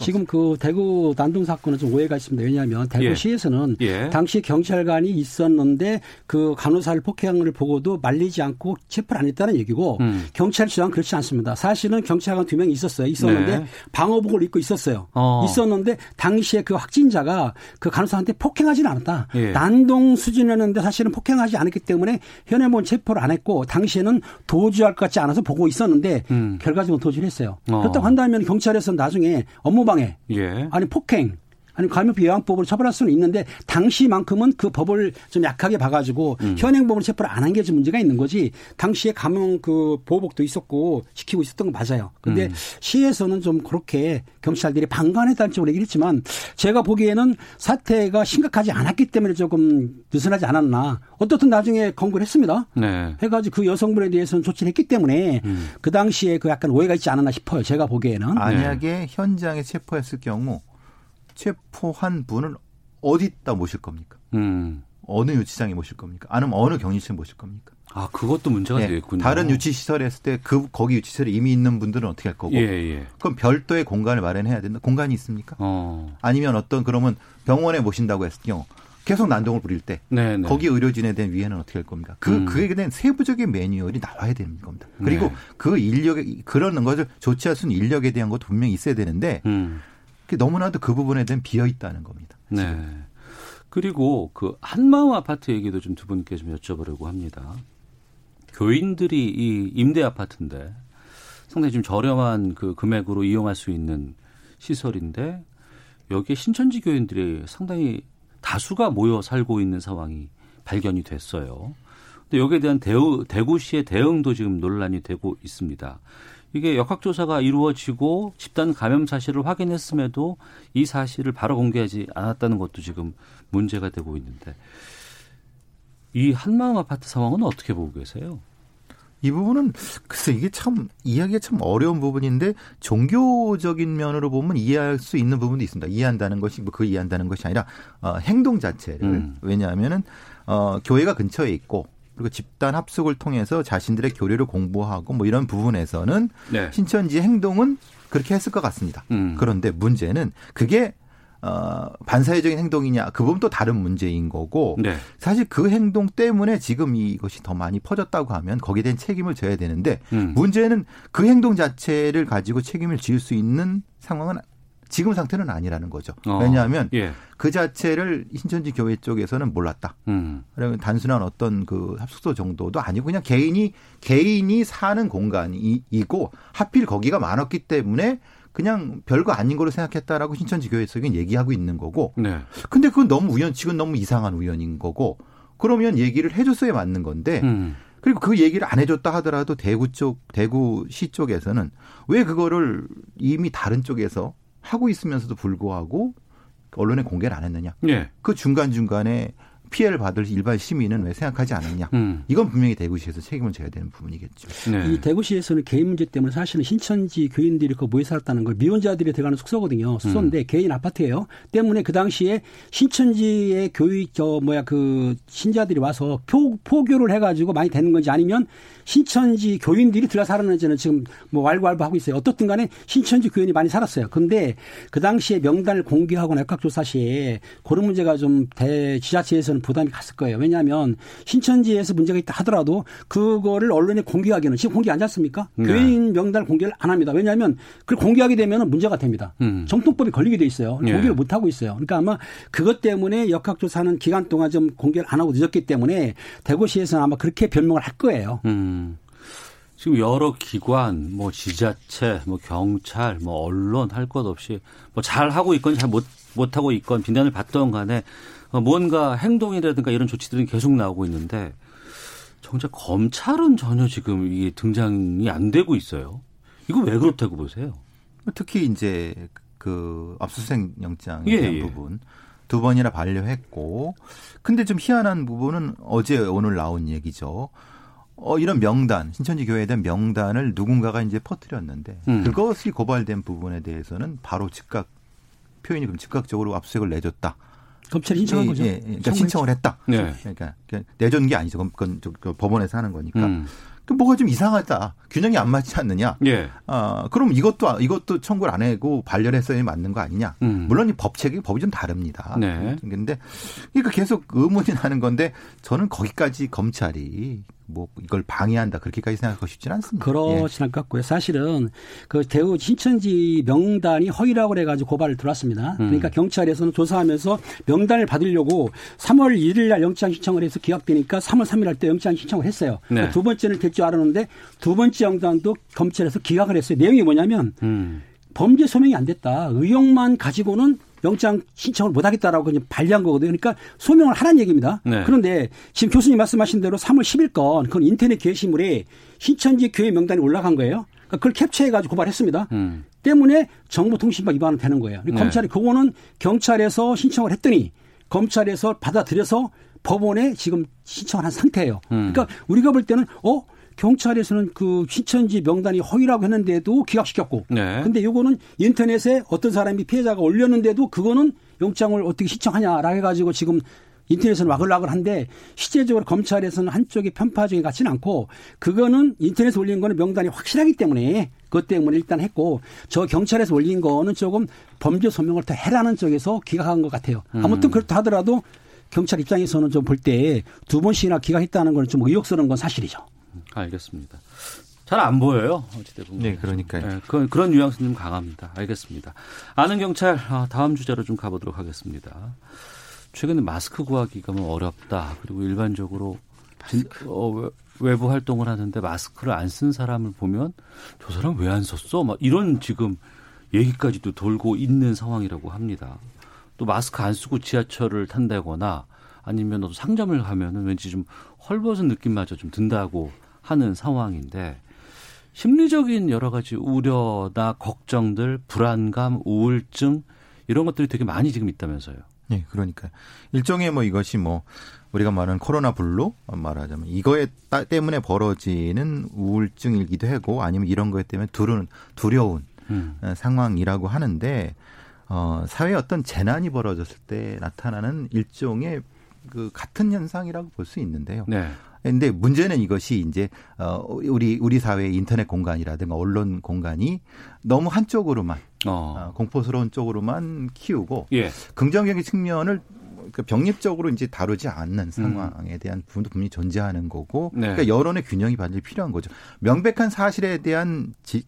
지금 그 대구 난동 사건은 좀 오해가 있습니다. 왜냐하면 대구시에서는 예. 예. 당시 경찰관이 있었는데 그 간호사를 폭행을 보고도 말리지 않고 체포를 안 했다는 얘기고 음. 경찰 주장 그렇지 않습니다. 사실은 경찰관 두 명 있었어요. 있었는데 네. 방어복을 입고 있었어요. 어. 있었는데 당시에 그 확진자가 그 간호사한테 폭행하지는 않았다. 예. 난동 수준이었는데 사실은 폭행하지 않았기 때문에 현행범 체포를 안 했고 당시에는 도주할 것 같지 않아서 보고 있었는데 음. 결과적으로 도주를 했어요. 어. 그렇다고 한다면 경찰에서 나중에 업무방해, 예. 아니 폭행, 아니 감염비요양법으로 처벌할 수는 있는데 당시만큼은 그 법을 좀 약하게 봐가지고 음. 현행법으로 체포를 안 한 게 좀 문제가 있는 거지. 당시에 감염 그 보호복도 있었고 지키고 있었던 건 맞아요. 근데 음. 시에서는 좀 그렇게 경찰들이 방관했다는 쪽으로 얘기를 했지만 제가 보기에는 사태가 심각하지 않았기 때문에 조금 느슨하지 않았나. 어떻든 나중에 검거를 했습니다. 네. 해가지고 그 여성분에 대해서는 조치를 했기 때문에 음. 그 당시에 그 약간 오해가 있지 않았나 싶어요. 제가 보기에는. 만약에 네. 현장에 체포했을 경우 체포한 분을 어디다 모실 겁니까? 음. 어느 유치장에 모실 겁니까? 아니면 어느 격리실에 모실 겁니까? 아, 그것도 문제가 네. 되겠군요. 다른 유치 시설에 했을 때 그 거기 유치 시설에 이미 있는 분들은 어떻게 할 거고? 예, 예. 그럼 별도의 공간을 마련해야 된다. 공간이 있습니까? 어. 아니면 어떤 그러면 병원에 모신다고 했을 경우 계속 난동을 부릴 때 네네. 네. 거기 의료진에 대한 위해는 어떻게 할 겁니까? 그 음. 그에 대한 세부적인 매뉴얼이 나와야 되는 겁니다. 그리고 네. 그 인력에 그러는 것을 조치할 수 있는 인력에 대한 것도 분명히 있어야 되는데 음. 너무나도 그 부분에 대한 비어 있다는 겁니다. 네. 그리고 그 한마음 아파트 얘기도 좀 두 분께 좀 여쭤보려고 합니다. 교인들이 이 임대 아파트인데 상당히 좀 저렴한 그 금액으로 이용할 수 있는 시설인데 여기에 신천지 교인들이 상당히 다수가 모여 살고 있는 상황이 발견이 됐어요. 근데 여기에 대한 대우, 대구시의 대응도 지금 논란이 되고 있습니다. 이게 역학조사가 이루어지고 집단 감염 사실을 확인했음에도 이 사실을 바로 공개하지 않았다는 것도 지금 문제가 되고 있는데 이 한마음 아파트 상황은 어떻게 보고 계세요? 이 부분은 글쎄 이게 참 이해하기가 참 어려운 부분인데 종교적인 면으로 보면 이해할 수 있는 부분도 있습니다. 이해한다는 것이 뭐 그 이해한다는 것이 아니라 어, 행동 자체를 음. 왜냐하면은 어, 교회가 근처에 있고 그리고 집단 합숙을 통해서 자신들의 교리를 공부하고 뭐 이런 부분에서는 네. 신천지 행동은 그렇게 했을 것 같습니다. 음. 그런데 문제는 그게 어, 반사회적인 행동이냐 그 부분 또 다른 문제인 거고 네. 사실 그 행동 때문에 지금 이것이 더 많이 퍼졌다고 하면 거기에 대한 책임을 져야 되는데 음. 문제는 그 행동 자체를 가지고 책임을 지을 수 있는 상황은 지금 상태는 아니라는 거죠. 어. 왜냐하면 예. 그 자체를 신천지 교회 쪽에서는 몰랐다. 음. 그러면 단순한 어떤 그 합숙소 정도도 아니고 그냥 개인이 개인이 사는 공간이고 하필 거기가 많았기 때문에 그냥 별거 아닌 걸로 생각했다라고 신천지 교회 쪽은 얘기하고 있는 거고. 네. 근데 그건 너무 우연치고 너무 이상한 우연인 거고. 그러면 얘기를 해줬어야 맞는 건데. 음. 그리고 그 얘기를 안 해줬다 하더라도 대구 쪽, 대구시 쪽에서는 왜 그거를 이미 다른 쪽에서 하고 있으면서도 불구하고 언론에 공개를 안 했느냐. 네. 그 중간 중간에 피해를 받을 일반 시민은 왜 생각하지 않았냐. 음. 이건 분명히 대구시에서 책임을 져야 되는 부분이겠죠. 네. 이 대구시에서는 개인 문제 때문에 사실은 신천지 교인들이 그 모여 살았다는 걸 미혼자들이 들어가는 숙소거든요. 숙소인데 음. 개인 아파트예요. 때문에 그 당시에 신천지의 교육 저 뭐야 그 신자들이 와서 표, 포교를 해가지고 많이 되는 건지 아니면 신천지 교인들이 들어 살았는지는 지금 뭐 왈가왈부 하고 있어요. 어떻든 간에 신천지 교인이 많이 살았어요. 근데 그 당시에 명단을 공개하거나 역학조사 시에 그런 문제가 좀 대 지자체에서는 부담이 갔을 거예요. 왜냐하면 신천지에서 문제가 있다 하더라도 그거를 언론에 공개하기는 지금 공개 안 잤습니까? 네. 교인 명단을 공개를 안 합니다. 왜냐하면 그걸 공개하게 되면 문제가 됩니다. 음. 정통법이 걸리게 돼 있어요. 네. 공개를 못 하고 있어요. 그러니까 아마 그것 때문에 역학조사는 기간 동안 좀 공개를 안 하고 늦었기 때문에 대구시에서는 아마 그렇게 변명을 할 거예요. 음. 지금 여러 기관, 뭐 지자체, 뭐 경찰, 뭐 언론 할 것 없이 뭐 잘 하고 있건 잘 못 못하고 있건 비난을 받던 간에 뭔가 행동이라든가 이런 조치들은 계속 나오고 있는데 정작 검찰은 전혀 지금 이게 등장이 안 되고 있어요. 이거 왜 그렇다고 보세요? 특히 이제 그 압수수색 영장에 예, 대한 예. 부분 두 번이나 반려했고 근데 좀 희한한 부분은 어제 오늘 나온 얘기죠. 어, 이런 명단, 신천지 교회에 대한 명단을 누군가가 이제 퍼뜨렸는데 음. 그것이 고발된 부분에 대해서는 바로 즉각 표현이 그럼 즉각적으로 압수수색을 내줬다. 검찰이 신청한 예, 거죠. 예, 예. 그러니까 신청을 했다. 네. 그러니까 내준 게 아니죠. 그건 그 법원에서 하는 거니까. 음. 그 뭐가 좀 이상하다. 균형이 안 맞지 않느냐. 예. 아, 그럼 이것도 이것도 청구를 안 하고 반려했어야 맞는 거 아니냐. 음. 물론 이 법책이 법이 좀 다릅니다. 네. 근데 그러니까 계속 의문이 나는 건데 저는 거기까지 검찰이 뭐 이걸 방해한다 그렇게까지 생각하고 싶지는 않습니다. 그렇진 예. 같고요. 사실은 그 대우 신천지 명단이 허위라고 그래가지고 고발을 들어왔습니다. 음. 그러니까 경찰에서는 조사하면서 명단을 받으려고 3월 1일 날 영장 신청을 해서 기각되니까 3월 3일 할때 영장 신청을 했어요. 네. 그러니까 두 번째는 될 줄 알았는데 두 번째 영장도 검찰에서 기각을 했어요. 내용이 뭐냐면 음. 범죄 소명이 안 됐다. 의혹만 가지고는 영장 신청을 못 하겠다라고 이제 발리한 거거든요. 그러니까 소명을 하라는 얘기입니다. 네. 그런데 지금 교수님 말씀하신 대로 3월 10일 건 그건 인터넷 게시물에 신천지 교회 명단이 올라간 거예요. 그러니까 그걸 캡처해가지고 고발했습니다. 음. 때문에 정보통신법 위반은 되는 거예요. 네. 검찰이 그거는 경찰에서 신청을 했더니 검찰에서 받아들여서 법원에 지금 신청을 한 상태예요. 음. 그러니까 우리가 볼 때는 어 경찰에서는 그 신천지 명단이 허위라고 했는데도 기각시켰고. 네. 근데 요거는 인터넷에 어떤 사람이 피해자가 올렸는데도 그거는 영장을 어떻게 신청하냐라 해가지고 지금 인터넷은 와글와글한데 실제적으로 검찰에서는 한쪽이 편파적인 같지는 않고 그거는 인터넷에 올린 거는 명단이 확실하기 때문에 그것 때문에 일단 했고 저 경찰에서 올린 거는 조금 범죄 소명을 더 해라는 쪽에서 기각한 것 같아요. 음. 아무튼 그렇다 하더라도 경찰 입장에서는 좀 볼 때 두 번씩이나 기각했다는 건 좀 의혹스러운 건 사실이죠. 알겠습니다. 잘 안 보여요. 어찌됐든. 네, 그러니까요. 네, 그, 그런 뉘앙스는 좀 강합니다. 알겠습니다. 아는 경찰 아, 다음 주제로 좀 가보도록 하겠습니다. 최근에 마스크 구하기가 뭐 어렵다. 그리고 일반적으로 진, 어, 외부 활동을 하는데 마스크를 안 쓴 사람을 보면 저 사람 왜 안 썼어? 막 이런 지금 얘기까지도 돌고 있는 상황이라고 합니다. 또 마스크 안 쓰고 지하철을 탄다거나 아니면 상점을 가면은 왠지 좀 헐벗은 느낌마저 좀 든다고 하는 상황인데 심리적인 여러 가지 우려나 걱정들, 불안감, 우울증 이런 것들이 되게 많이 지금 있다면서요. 네, 그러니까 일종의 뭐 이것이 뭐 우리가 말하는 코로나 블루 말하자면 이거에 때문에 벌어지는 우울증이기도 하고 아니면 이런 거에 때문에 두려운 두려운 음. 어, 상황이라고 하는데 어 사회에 어떤 재난이 벌어졌을 때 나타나는 일종의 그 같은 현상이라고 볼 수 있는데요. 네. 근데 문제는 이것이 이제 어 우리 우리 사회의 인터넷 공간이라든가 언론 공간이 너무 한쪽으로만 어. 어 공포스러운 쪽으로만 키우고 예. 긍정적인 측면을 그 병립적으로 이제 다루지 않는 상황에 대한 부분도 분명히 존재하는 거고 네. 그러니까 여론의 균형이 반드시 필요한 거죠. 명백한 사실에 대한 지,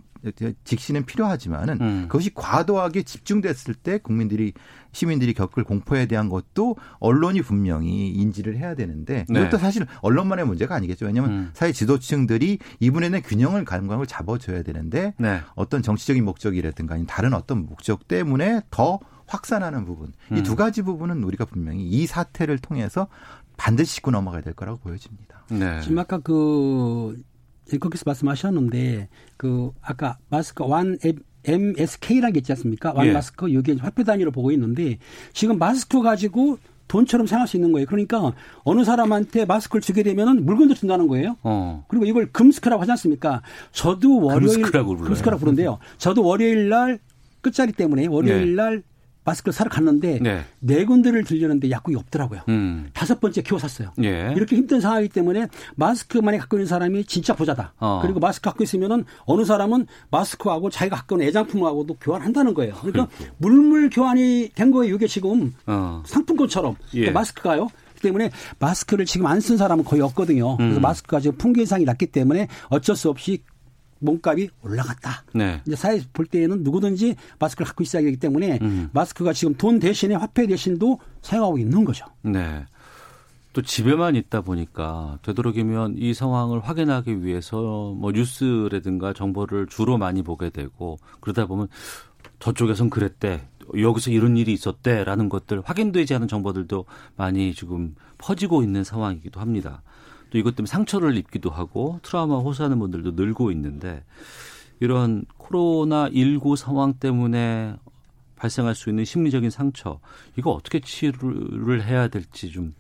직시는 필요하지만은 음. 그것이 과도하게 집중됐을 때 국민들이 시민들이 겪을 공포에 대한 것도 언론이 분명히 인지를 해야 되는데 네. 이것도 사실 언론만의 문제가 아니겠죠. 왜냐하면 음. 사회 지도층들이 이분에 대한 균형을 감각을 잡아줘야 되는데 네. 어떤 정치적인 목적이라든가 아니면 다른 어떤 목적 때문에 더 확산하는 부분 음. 이두 가지 부분은 우리가 분명히 이 사태를 통해서 반드시 짚고 넘어가야 될 거라고 보여집니다. 네. 지금 아까 그 거기서 말씀하셨는데 그 아까 마스크 완 MSK라는 게 있지 않습니까? 완 예. 마스크 여기에 화폐 단위로 보고 있는데 지금 마스크 가지고 돈처럼 생각할 수 있는 거예요. 그러니까 어느 사람한테 마스크를 주게 되면은 물건도 준다는 거예요. 어. 그리고 이걸 금스크라고 하지 않습니까? 저도 월요일 금스크라고, 금스크라고 부른데요. 저도 월요일 날 끝자리 때문에 월요일 네. 날 마스크를 사러 갔는데 네, 네 군데를 들렸는데 약국이 없더라고요. 음. 다섯 번째 키워 샀어요. 예. 이렇게 힘든 상황이기 때문에 마스크만이 갖고 있는 사람이 진짜 부자다. 어. 그리고 마스크 갖고 있으면은 어느 사람은 마스크하고 자기가 갖고 있는 애장품하고도 교환한다는 거예요. 그러니까 그렇구 물물 교환이 된 거예요. 이게 지금 어. 상품권처럼 예. 마스크가요. 때문에 마스크를 지금 안 쓴 사람은 거의 없거든요. 그래서 음. 마스크가 지금 풍기 이상이 났기 때문에 어쩔 수 없이 몸값이 올라갔다. 네. 이제 사회 볼 때에는 누구든지 마스크를 갖고 있어야 되기 때문에 음. 마스크가 지금 돈 대신에 화폐 대신도 사용하고 있는 거죠. 네. 또 집에만 있다 보니까 되도록이면 이 상황을 확인하기 위해서 뭐 뉴스라든가 정보를 주로 많이 보게 되고 그러다 보면 저쪽에선 그랬대. 여기서 이런 일이 있었대라는 것들 확인되지 않은 정보들도 많이 지금 퍼지고 있는 상황이기도 합니다. 또 이것 때문에 상처를 입기도 하고 트라우마 호소하는 분들도 늘고 있는데 이런 코로나 19 상황 때문에 발생할 수 있는 심리적인 상처 이거 어떻게 치료를 해야 될지 좀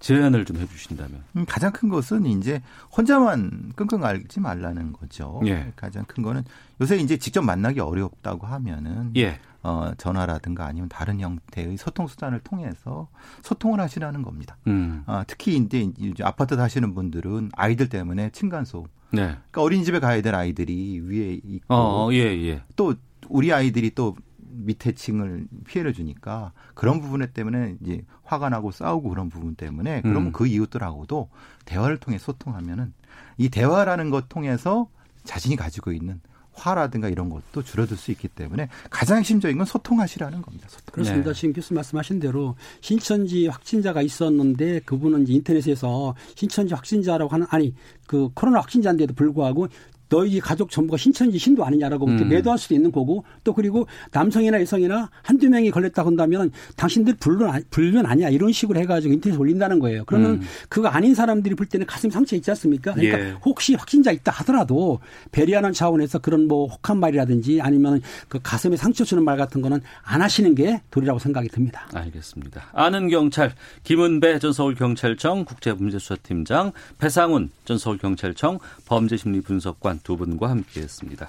제안을 좀 해주신다면 음, 가장 큰 것은 이제 혼자만 끙끙 앓지 말라는 거죠. 예. 가장 큰 거는 요새 이제 직접 만나기 어렵다고 하면은 예. 어, 전화라든가 아니면 다른 형태의 소통 수단을 통해서 소통을 하시라는 겁니다. 음. 어, 특히 이제, 아파트 사시는 분들은 아이들 때문에 층간 소음. 네. 그러니까 어린이집에 가야 될 아이들이 위에 있고 어, 어, 예, 예. 또 우리 아이들이 또 밑에 층을 피해를 주니까 그런 부분 때문에 이제 화가 나고 싸우고 그런 부분 때문에 그러면 음. 그 이웃들하고도 대화를 통해 소통하면은 이 대화라는 것 통해서 자신이 가지고 있는 화라든가 이런 것도 줄어들 수 있기 때문에 가장 핵심적인 건 소통하시라는 겁니다. 소통. 그렇습니다. 네. 지금 교수님 말씀하신 대로 신천지 확진자가 있었는데 그분은 인터넷에서 신천지 확진자라고 하는 아니 그 코로나 확진자인데도 불구하고 너희 가족 전부가 신천지 신도 아니냐라고 음. 매도할 수도 있는 거고 또 그리고 남성이나 여성이나 한두 명이 걸렸다 한다면 당신들 불륜, 불륜 아니야 이런 식으로 해가지고 인터넷에 올린다는 거예요. 그러면 음. 그거 아닌 사람들이 볼 때는 가슴 상처 있지 않습니까? 그러니까 예. 혹시 확진자 있다 하더라도 배려하는 차원에서 그런 뭐 혹한 말이라든지 아니면 그 가슴에 상처 주는 말 같은 거는 안 하시는 게 도리라고 생각이 듭니다. 알겠습니다. 아는 경찰 김은배 전 서울경찰청 국제문제수사팀장 배상훈 전 서울경찰청 범죄심리분석관 두 분과 함께했습니다.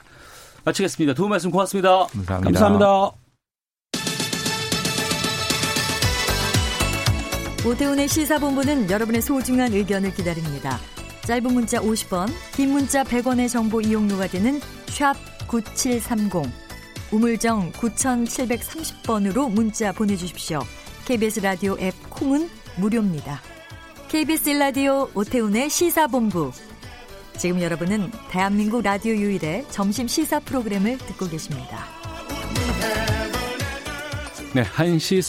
마치겠습니다. 두 분 말씀 고맙습니다. 감사합니다. 감사합니다. 오태훈의 시사본부는 여러분의 소중한 의견을 기다립니다. 짧은 문자 50원, 긴 문자 100원의 정보 이용료가 되는 샵 9730, 우물정 9730번으로 문자 보내주십시오. KBS 라디오 앱 콩은 무료입니다. KBS 라디오 오태훈의 시사본부 지금 여러분은 대한민국 라디오 유일의 점심 시사 프로그램을 듣고 계십니다. 네, 1시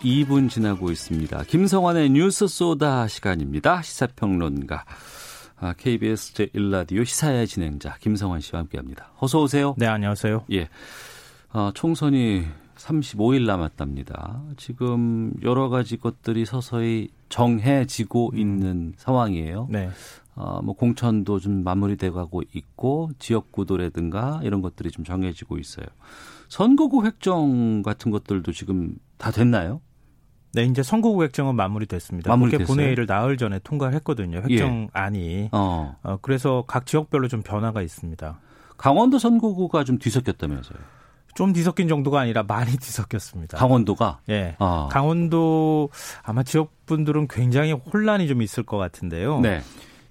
42분 지나고 있습니다. 김성환의 뉴스 소다 시간입니다. 시사평론가. KBS 아, 제1라디오 시사의 진행자 김성환 씨와 함께합니다. 어서 오세요. 네, 안녕하세요. 예, 어, 총선이 35일 남았답니다. 지금 여러 가지 것들이 서서히 정해지고 음. 있는 상황이에요. 네. 어, 뭐 공천도 좀 마무리돼 가고 있고 지역 구도라든가 이런 것들이 좀 정해지고 있어요. 선거구 획정 같은 것들도 지금 다 됐나요? 네, 이제 선거구 획정은 마무리됐습니다. 마무리됐어요. 국회 본회의를 나흘 전에 통과를 했거든요. 획정안이. 예. 어. 어. 그래서 각 지역별로 좀 변화가 있습니다. 강원도 선거구가 좀 뒤섞였다면서요? 좀 뒤섞인 정도가 아니라 많이 뒤섞였습니다. 강원도가? 예. 어. 강원도 아마 지역 분들은 굉장히 혼란이 좀 있을 것 같은데요. 네.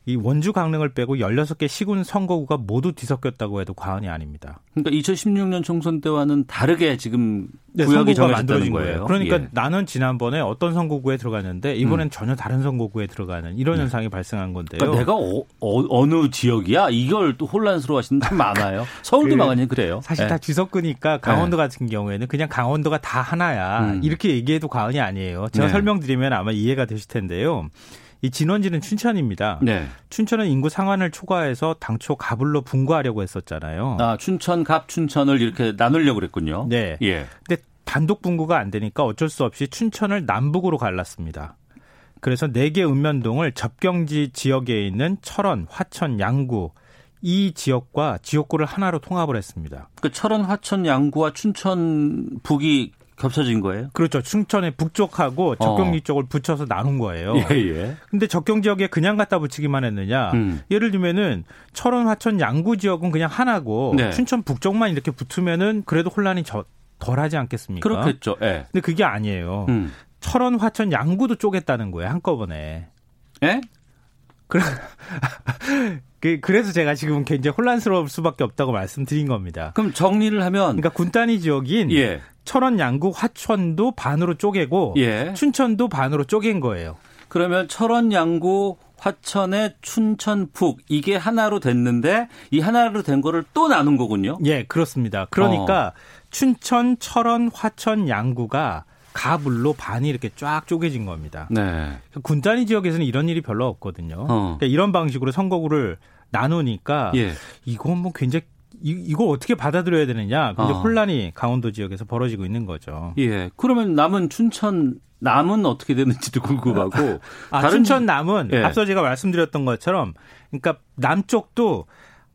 이 원주 강릉을 빼고 16개 시군 선거구가 모두 뒤섞였다고 해도 과언이 아닙니다. 그러니까 2016년 총선 때와는 다르게 지금 네, 구역이 정해졌다는 거예요. 거예요. 그러니까 예. 나는 지난번에 어떤 선거구에 들어갔는데 이번엔 음. 전혀 다른 선거구에 들어가는 이런 네. 현상이 발생한 건데요. 그러니까 내가 어, 느 지역이야? 이걸 또 혼란스러워하시는 참 많아요. 서울도 그, 많이 그래요. 사실 네. 다 뒤섞으니까 강원도 네. 같은 경우에는 그냥 강원도가 다 하나야 음. 이렇게 얘기해도 과언이 아니에요. 제가 네. 설명드리면 아마 이해가 되실 텐데요. 이 진원지는 춘천입니다. 네. 춘천은 인구 상한을 초과해서 당초 갑을로 분과하려고 했었잖아요. 아, 춘천, 갑, 춘천을 이렇게 나누려고 그랬군요. 네. 예. 근데 단독 분구가 안 되니까 어쩔 수 없이 춘천을 남북으로 갈랐습니다. 그래서 4개 읍면동을 접경지 지역에 있는 철원, 화천, 양구 이 지역과 지역구를 하나로 통합을 했습니다. 그 철원, 화천, 양구와 춘천 북이 겹쳐진 거예요? 그렇죠. 춘천의 북쪽하고 적경지 어. 쪽을 붙여서 나눈 거예요. 예, 예. 근데 적경 지역에 그냥 갖다 붙이기만 했느냐? 음. 예를 들면은 철원, 화천, 양구 지역은 그냥 하나고 네. 춘천 북쪽만 이렇게 붙으면은 그래도 혼란이 저, 덜하지 않겠습니까? 그렇겠죠. 예. 근데 그게 아니에요. 음. 철원, 화천, 양구도 쪼갰다는 거예요. 한꺼번에. 예? 그래, 그, 그래서 제가 지금 굉장히 혼란스러울 수밖에 없다고 말씀드린 겁니다. 그럼 정리를 하면. 그러니까 군단위 지역인 예. 철원, 양구, 화천도 반으로 쪼개고 예. 춘천도 반으로 쪼갠 거예요. 그러면 철원, 양구, 화천의 춘천, 북 이게 하나로 됐는데 이 하나로 된 거를 또 나눈 거군요. 예, 그렇습니다. 그러니까 어. 춘천, 철원, 화천, 양구가 가불로 반이 이렇게 쫙 쪼개진 겁니다. 네. 군단위 지역에서는 이런 일이 별로 없거든요. 어. 그러니까 이런 방식으로 선거구를 나누니까 예. 이건 뭐 굉장히 이, 이거 어떻게 받아들여야 되느냐. 근데 어. 혼란이 강원도 지역에서 벌어지고 있는 거죠. 예. 그러면 남은 춘천 남은 어떻게 되는지도 궁금하고. 아, 다른 춘천 남은 예. 앞서 제가 말씀드렸던 것처럼 그러니까 남쪽도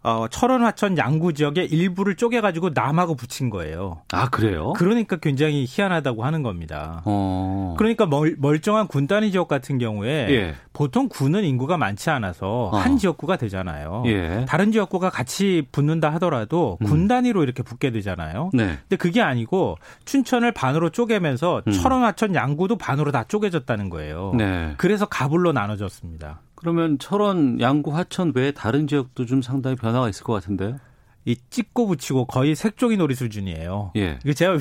어, 철원, 화천, 양구 지역의 일부를 쪼개가지고 남하고 붙인 거예요. 아, 그래요? 그러니까 굉장히 희한하다고 하는 겁니다. 어. 그러니까 멀, 멀쩡한 군 단위 지역 같은 경우에 예. 보통 군은 인구가 많지 않아서 어. 한 지역구가 되잖아요. 예. 다른 지역구가 같이 붙는다 하더라도 음. 군 단위로 이렇게 붙게 되잖아요. 네. 근데 그게 아니고 춘천을 반으로 쪼개면서 음. 철원, 화천, 양구도 반으로 다 쪼개졌다는 거예요. 네. 그래서 가불로 나눠졌습니다. 그러면 철원, 양구, 화천 외에 다른 지역도 좀 상당히 변화가 있을 것 같은데요? 이 찍고 붙이고 거의 색종이 놀이 수준이에요. 예. 이거 제가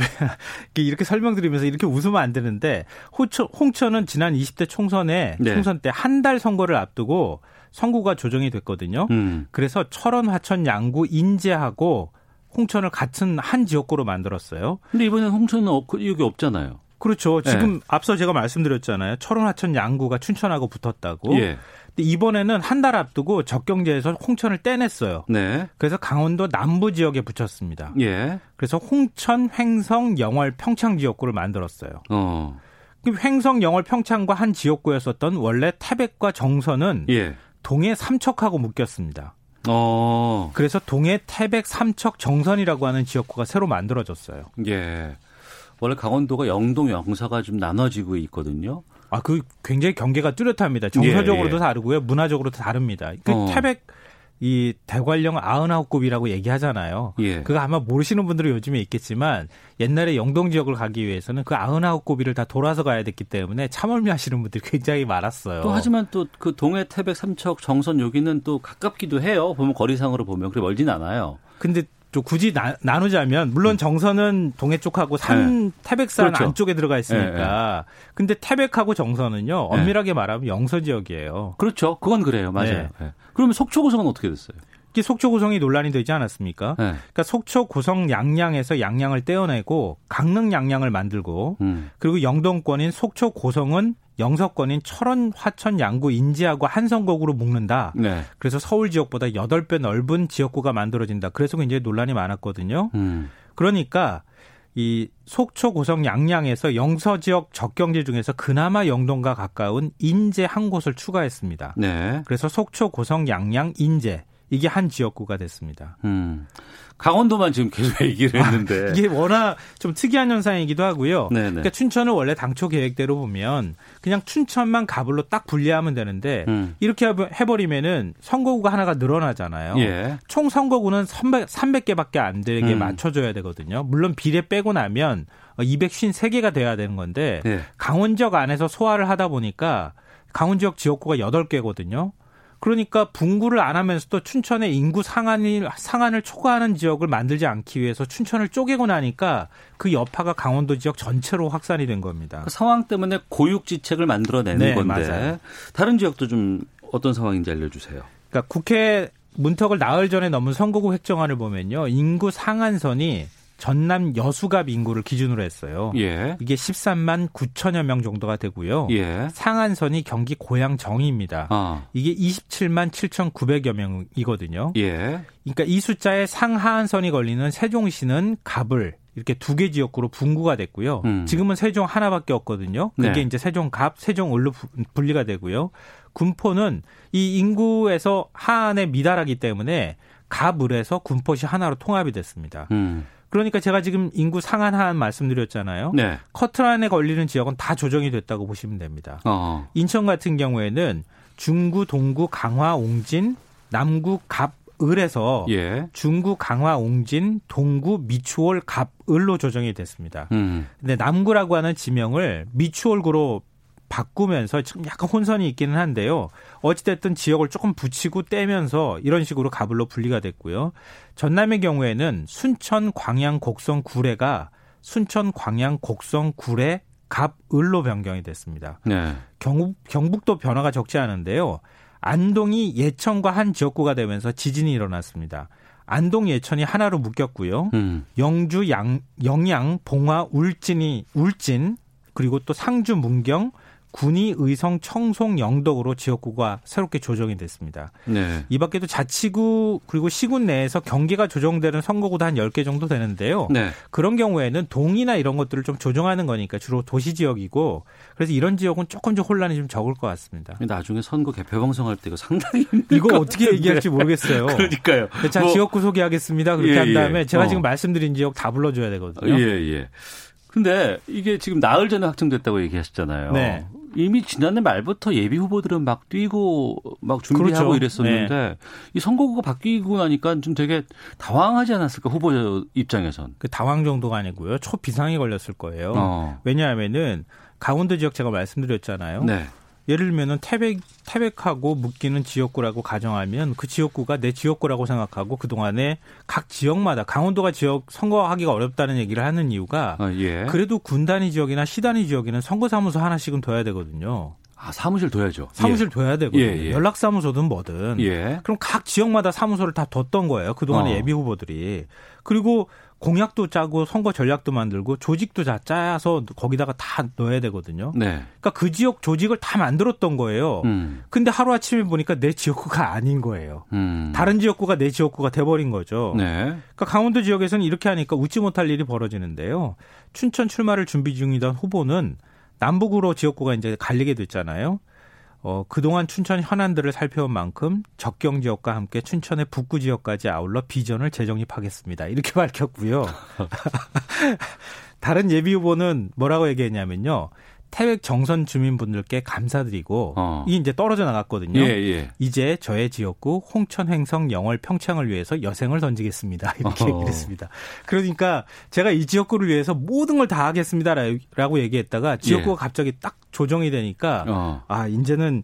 이렇게 설명드리면서 이렇게 웃으면 안 되는데 호천, 홍천은 지난 20대 총선에 네. 총선 때 한 달 선거를 앞두고 선구가 조정이 됐거든요. 음. 그래서 철원, 화천, 양구, 인제하고 홍천을 같은 한 지역구로 만들었어요. 근데 이번엔 홍천은 여기 없잖아요. 그렇죠. 지금 네. 앞서 제가 말씀드렸잖아요. 철원, 화천, 양구가 춘천하고 붙었다고. 예. 이번에는 한 달 앞두고 적경제에서 홍천을 떼냈어요. 네. 그래서 강원도 남부 지역에 붙였습니다. 예. 그래서 홍천, 횡성, 영월, 평창 지역구를 만들었어요. 어. 횡성, 영월, 평창과 한 지역구였었던 원래 태백과 정선은 예. 동해 삼척하고 묶였습니다. 어. 그래서 동해 태백 삼척 정선이라고 하는 지역구가 새로 만들어졌어요. 예. 원래 강원도가 영동, 영사가 좀 나눠지고 있거든요. 아, 그 굉장히 경계가 뚜렷합니다. 정서적으로도 예, 예. 다르고요. 문화적으로도 다릅니다. 그 어. 태백 이 대관령 아흔아홉급이라고 얘기하잖아요. 예. 그거 아마 모르시는 분들은 요즘에 있겠지만 옛날에 영동 지역을 가기 위해서는 그 아흔아홉급이를 다 돌아서 가야 됐기 때문에 참을미 하시는 분들이 굉장히 많았어요. 또 하지만 또 그 동해 태백 삼척 정선 여기는 또 가깝기도 해요. 보면 거리상으로 보면 그래 멀진 않아요. 근데 또 굳이 나, 누자면 물론 음. 정선은 동해 쪽하고 산 네. 태백산 그렇죠. 안쪽에 들어가 있으니까. 네, 네. 근데 태백하고 정선은요 네. 엄밀하게 말하면 영서 지역이에요. 그렇죠. 그건 그래요. 맞아요. 네. 네. 그러면 속초 고성은 어떻게 됐어요? 이게 속초 고성이 논란이 되지 않았습니까? 그러니까 속초 고성 양양에서 양양을 떼어내고 강릉 양양을 만들고 음. 그리고 영동권인 속초 고성은 영서권인 철원, 화천, 양구, 인제하고 한성곡으로 묶는다. 네. 그래서 서울 지역보다 8배 넓은 지역구가 만들어진다. 그래서 굉장히 논란이 많았거든요. 음. 그러니까 이 속초, 고성, 양양에서 영서 지역 적경지 중에서 그나마 영동과 가까운 인제 한 곳을 추가했습니다. 네. 그래서 속초, 고성, 양양, 인제 이게 한 지역구가 됐습니다. 음. 강원도만 지금 계속 얘기를 했는데 아, 이게 워낙 좀 특이한 현상이기도 하고요. 네네. 그러니까 춘천을 원래 당초 계획대로 보면 그냥 춘천만 가불로 딱 분리하면 되는데 음. 이렇게 해버리면은 선거구가 하나가 늘어나잖아요. 예. 총 선거구는 300, 300개밖에 안 되게 음. 맞춰줘야 되거든요. 물론 비례 빼고 나면 253개가 돼야 되는 건데 예. 강원 지역 안에서 소화를 하다 보니까 강원 지역 지역구가 8개거든요. 그러니까 분구를 안 하면서도 춘천의 인구 상한이 상한을 초과하는 지역을 만들지 않기 위해서 춘천을 쪼개고 나니까 그 여파가 강원도 지역 전체로 확산이 된 겁니다. 그 상황 때문에 고육지책을 만들어내는 네, 건데 맞아요. 다른 지역도 좀 어떤 상황인지 알려주세요. 그러니까 국회 문턱을 나흘 전에 넘은 선거구 획정안을 보면요 인구 상한선이 전남 여수갑 인구를 기준으로 했어요. 예. 이게 13만 9천여 명 정도가 되고요. 예. 상한선이 경기 고양 정입니다. 아. 이게 27만 7,900여 명이거든요. 예. 그러니까 이 숫자에 상하한선이 걸리는 세종시는 갑을 이렇게 두 개 지역구로 분구가 됐고요. 음. 지금은 세종 하나밖에 없거든요. 그게 네. 이제 세종갑, 세종을로 분리가 되고요. 군포는 이 인구에서 하안에 미달하기 때문에 갑을에서 군포시 하나로 통합이 됐습니다. 음. 그러니까 제가 지금 인구 상한 하한 말씀드렸잖아요. 네. 커트라인에 걸리는 지역은 다 조정이 됐다고 보시면 됩니다. 어. 인천 같은 경우에는 중구, 동구, 강화, 옹진, 남구, 갑, 을에서 예. 중구, 강화, 옹진, 동구, 미추홀, 갑, 을로 조정이 됐습니다. 음. 근데 남구라고 하는 지명을 미추홀구로 바꾸면서 약간 혼선이 있기는 한데요. 어찌됐든 지역을 조금 붙이고 떼면서 이런 식으로 가불로 분리가 됐고요. 전남의 경우에는 순천, 광양, 곡성, 구례가 순천, 광양, 곡성, 구례, 갑, 을로 변경이 됐습니다. 네. 경북, 경북도 변화가 적지 않은데요. 안동이 예천과 한 지역구가 되면서 지진이 일어났습니다. 안동 예천이 하나로 묶였고요. 음. 영주 양 영양 봉화 울진이 울진 그리고 또 상주 문경 군이 의성 청송 영덕으로 지역구가 새롭게 조정이 됐습니다. 네. 이 밖에도 자치구 그리고 시군 내에서 경계가 조정되는 선거구도 한 10개 정도 되는데요. 네. 그런 경우에는 동이나 이런 것들을 좀 조정하는 거니까 주로 도시 지역이고 그래서 이런 지역은 조금 좀 혼란이 좀 적을 것 같습니다. 나중에 선거 개표 방송할 때 이거 상당히 이거 어떻게 얘기할지 모르겠어요. 그러니까요. 자, 뭐. 지역구 소개하겠습니다. 그렇게 예, 한 다음에 예. 제가 어. 지금 말씀드린 지역 다 불러줘야 되거든요. 예, 예. 근데 이게 지금 나흘 전에 확정됐다고 얘기하셨잖아요. 네. 이미 지난해 말부터 예비 후보들은 막 뛰고 막 준비하고 그렇죠. 이랬었는데 네. 이 선거구가 바뀌고 나니까 좀 되게 당황하지 않았을까 후보 입장에선. 그 당황 정도가 아니고요. 초비상이 걸렸을 거예요. 어. 왜냐하면은 강원도 지역 제가 말씀드렸잖아요. 네. 예를 들면은 태백 태백하고 묶이는 지역구라고 가정하면 그 지역구가 내 지역구라고 생각하고 그 동안에 각 지역마다 강원도가 지역 선거하기가 어렵다는 얘기를 하는 이유가 아, 예. 그래도 군 단위 지역이나 시 단위 지역에는 선거사무소 하나씩은 둬야 되거든요. 아, 사무실 둬야죠. 사무실 예. 둬야 되거든요. 예, 예. 연락사무소든 뭐든. 예. 그럼 각 지역마다 사무소를 다 뒀던 거예요. 그동안에 어. 예비 후보들이. 그리고 공약도 짜고 선거 전략도 만들고 조직도 다 짜서 거기다가 다 넣어야 되거든요. 네. 그러니까 그 지역 조직을 다 만들었던 거예요. 음. 근데 하루 아침에 보니까 내 지역구가 아닌 거예요. 음. 다른 지역구가 내 지역구가 돼버린 거죠. 네. 그러니까 강원도 지역에서는 이렇게 하니까 웃지 못할 일이 벌어지는데요. 춘천 출마를 준비 중이던 후보는 남북으로 지역구가 이제 갈리게 됐잖아요. 어, 그동안 춘천 현안들을 살펴온 만큼 적경 지역과 함께 춘천의 북구 지역까지 아울러 비전을 재정립하겠습니다. 이렇게 밝혔고요. 다른 예비 후보는 뭐라고 얘기했냐면요. 태백 정선 주민분들께 감사드리고 어. 이게 이제 떨어져 나갔거든요. 예, 예. 이제 저의 지역구 홍천 횡성 영월 평창을 위해서 여생을 던지겠습니다. 이렇게 어. 얘기를 했습니다. 그러니까 제가 이 지역구를 위해서 모든 걸 다 하겠습니다라고 얘기했다가 지역구가 예. 갑자기 딱 조정이 되니까 어. 아 이제는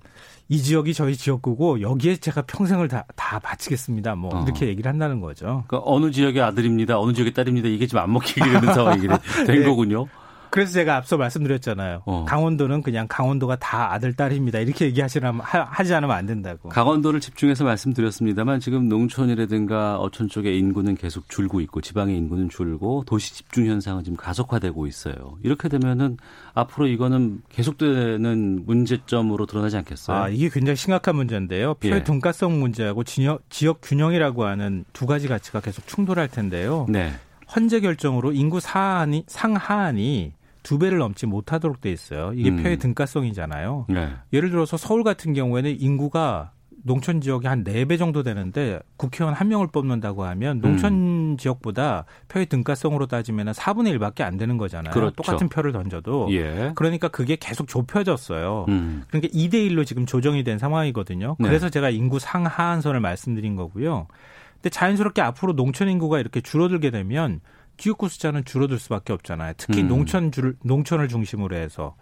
이 지역이 저희 지역구고 여기에 제가 평생을 다, 다 바치겠습니다. 뭐 어. 이렇게 얘기를 한다는 거죠. 그러니까 어느 지역의 아들입니다. 어느 지역의 딸입니다. 이게 지금 안 먹히게 되는 상황이 된 네. 거군요. 그래서 제가 앞서 말씀드렸잖아요. 어. 강원도는 그냥 강원도가 다 아들 딸입니다. 이렇게 얘기하시면 하지 않으면 안 된다고. 강원도를 집중해서 말씀드렸습니다만 지금 농촌이라든가 어촌 쪽의 인구는 계속 줄고 있고 지방의 인구는 줄고 도시 집중 현상은 지금 가속화되고 있어요. 이렇게 되면은 앞으로 이거는 계속되는 문제점으로 드러나지 않겠어요? 아, 이게 굉장히 심각한 문제인데요. 표의 예. 등가성 문제하고 지역, 지역 균형이라고 하는 두 가지 가치가 계속 충돌할 텐데요. 네. 헌재 결정으로 인구 상하안이 상하안이 두 배를 넘지 못하도록 돼 있어요. 이게 음. 표의 등가성이잖아요. 네. 예를 들어서 서울 같은 경우에는 인구가 농촌 지역이 한 네 배 정도 되는데 국회의원 한 명을 뽑는다고 하면 농촌 음. 지역보다 표의 등가성으로 따지면 4분의 1밖에 안 되는 거잖아요. 그렇죠. 똑같은 표를 던져도. 예. 그러니까 그게 계속 좁혀졌어요. 음. 그러니까 2대 1로 지금 조정이 된 상황이거든요. 네. 그래서 제가 인구 상하한선을 말씀드린 거고요. 근데 자연스럽게 앞으로 농촌 인구가 이렇게 줄어들게 되면 지역구 숫자는 줄어들 수밖에 없잖아요. 특히 음. 농촌 줄 농촌을 중심으로 해서.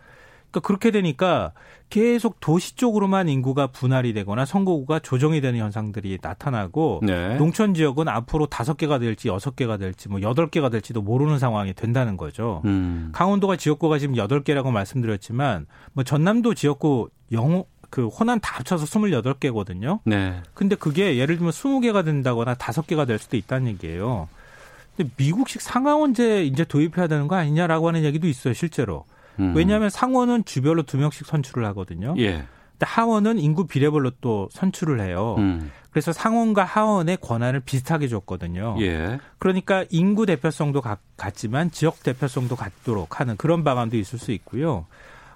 그러니까 그렇게 되니까 계속 도시 쪽으로만 인구가 분할이 되거나 선거구가 조정이 되는 현상들이 나타나고 네. 농촌 지역은 앞으로 다섯 개가 될지 여섯 개가 될지 뭐 여덟 개가 될지도 모르는 상황이 된다는 거죠. 음. 강원도가 지역구가 지금 여덟 개라고 말씀드렸지만 뭐 전남도 지역구 영호 그 호남 다 합쳐서 28개거든요. 네. 근데 그게 예를 들면 20개가 된다거나 5개가 될 수도 있다는 얘기예요. 근데 미국식 상하원제 이제 도입해야 되는 거 아니냐라고 하는 얘기도 있어요, 실제로. 음. 왜냐하면 상원은 주별로 두 명씩 선출을 하거든요. 예. 근데 하원은 인구 비례별로 또 선출을 해요. 음. 그래서 상원과 하원의 권한을 비슷하게 줬거든요. 예. 그러니까 인구 대표성도 같, 같지만 지역 대표성도 같도록 하는 그런 방안도 있을 수 있고요.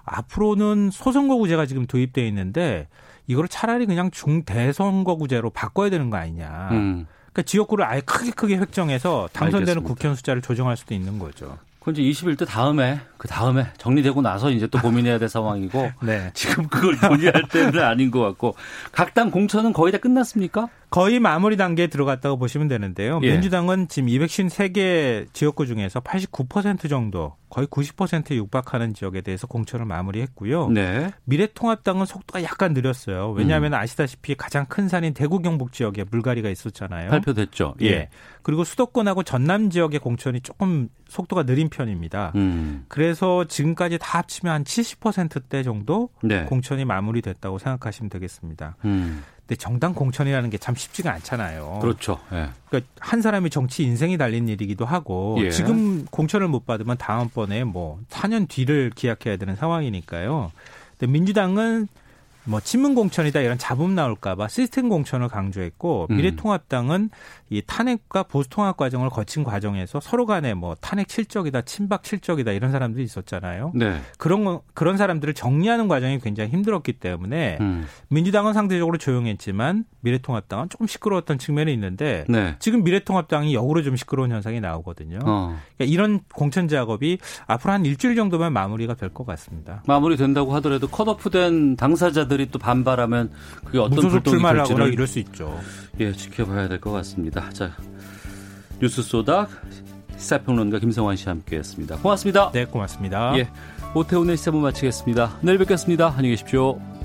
앞으로는 소선거구제가 지금 도입돼 있는데 이거를 차라리 그냥 중대선거구제로 바꿔야 되는 거 아니냐. 음. 그러니까 지역구를 아예 크게 크게 획정해서 당선되는 알겠습니다. 국회의원 숫자를 조정할 수도 있는 거죠. 그건 이제 21대 다음에 그 다음에 정리되고 나서 이제 또 고민해야 될 상황이고 네. 지금 그걸 논의할 때는 아닌 것 같고 각 당 공천은 거의 다 끝났습니까? 거의 마무리 단계에 들어갔다고 보시면 되는데요. 예. 민주당은 지금 253개 지역구 중에서 89% 정도 거의 90%에 육박하는 지역에 대해서 공천을 마무리했고요. 네. 미래통합당은 속도가 약간 느렸어요. 왜냐하면 음. 아시다시피 가장 큰 산인 대구 경북 지역에 물갈이가 있었잖아요. 발표됐죠. 예. 예. 그리고 수도권하고 전남 지역의 공천이 조금 속도가 느린 편입니다. 음. 그래서 지금까지 다 합치면 한 70%대 정도 네. 공천이 마무리됐다고 생각하시면 되겠습니다. 음. 근데 정당 공천이라는 게 참 쉽지가 않잖아요. 그렇죠. 예. 그러니까 한 사람이 정치 인생이 달린 일이기도 하고 예. 지금 공천을 못 받으면 다음번에 뭐 4년 뒤를 기약해야 되는 상황이니까요. 근데 민주당은 뭐 친문 공천이다 이런 잡음 나올까봐 시스템 공천을 강조했고 음. 미래통합당은 이 탄핵과 보수 통합 과정을 거친 과정에서 서로 간에 뭐 탄핵 실적이다, 친박 실적이다 이런 사람들이 있었잖아요. 네. 그런 그런 사람들을 정리하는 과정이 굉장히 힘들었기 때문에 음. 민주당은 상대적으로 조용했지만 미래통합당은 조금 시끄러웠던 측면이 있는데 네. 지금 미래통합당이 역으로 좀 시끄러운 현상이 나오거든요. 어. 그러니까 이런 공천 작업이 앞으로 한 일주일 정도면 마무리가 될 것 같습니다. 마무리된다고 하더라도 컷오프된 당사자들이 또 반발하면 그게 어떤 무소속 출마를 하거나 이럴 수 있죠. 예, 지켜봐야 될 것 같습니다. 자, 뉴스 소다 시사평론가 김성환 씨와 함께했습니다. 고맙습니다. 네, 고맙습니다. 예, 오태훈의 시사부 마치겠습니다. 내일 뵙겠습니다. 안녕히 계십시오.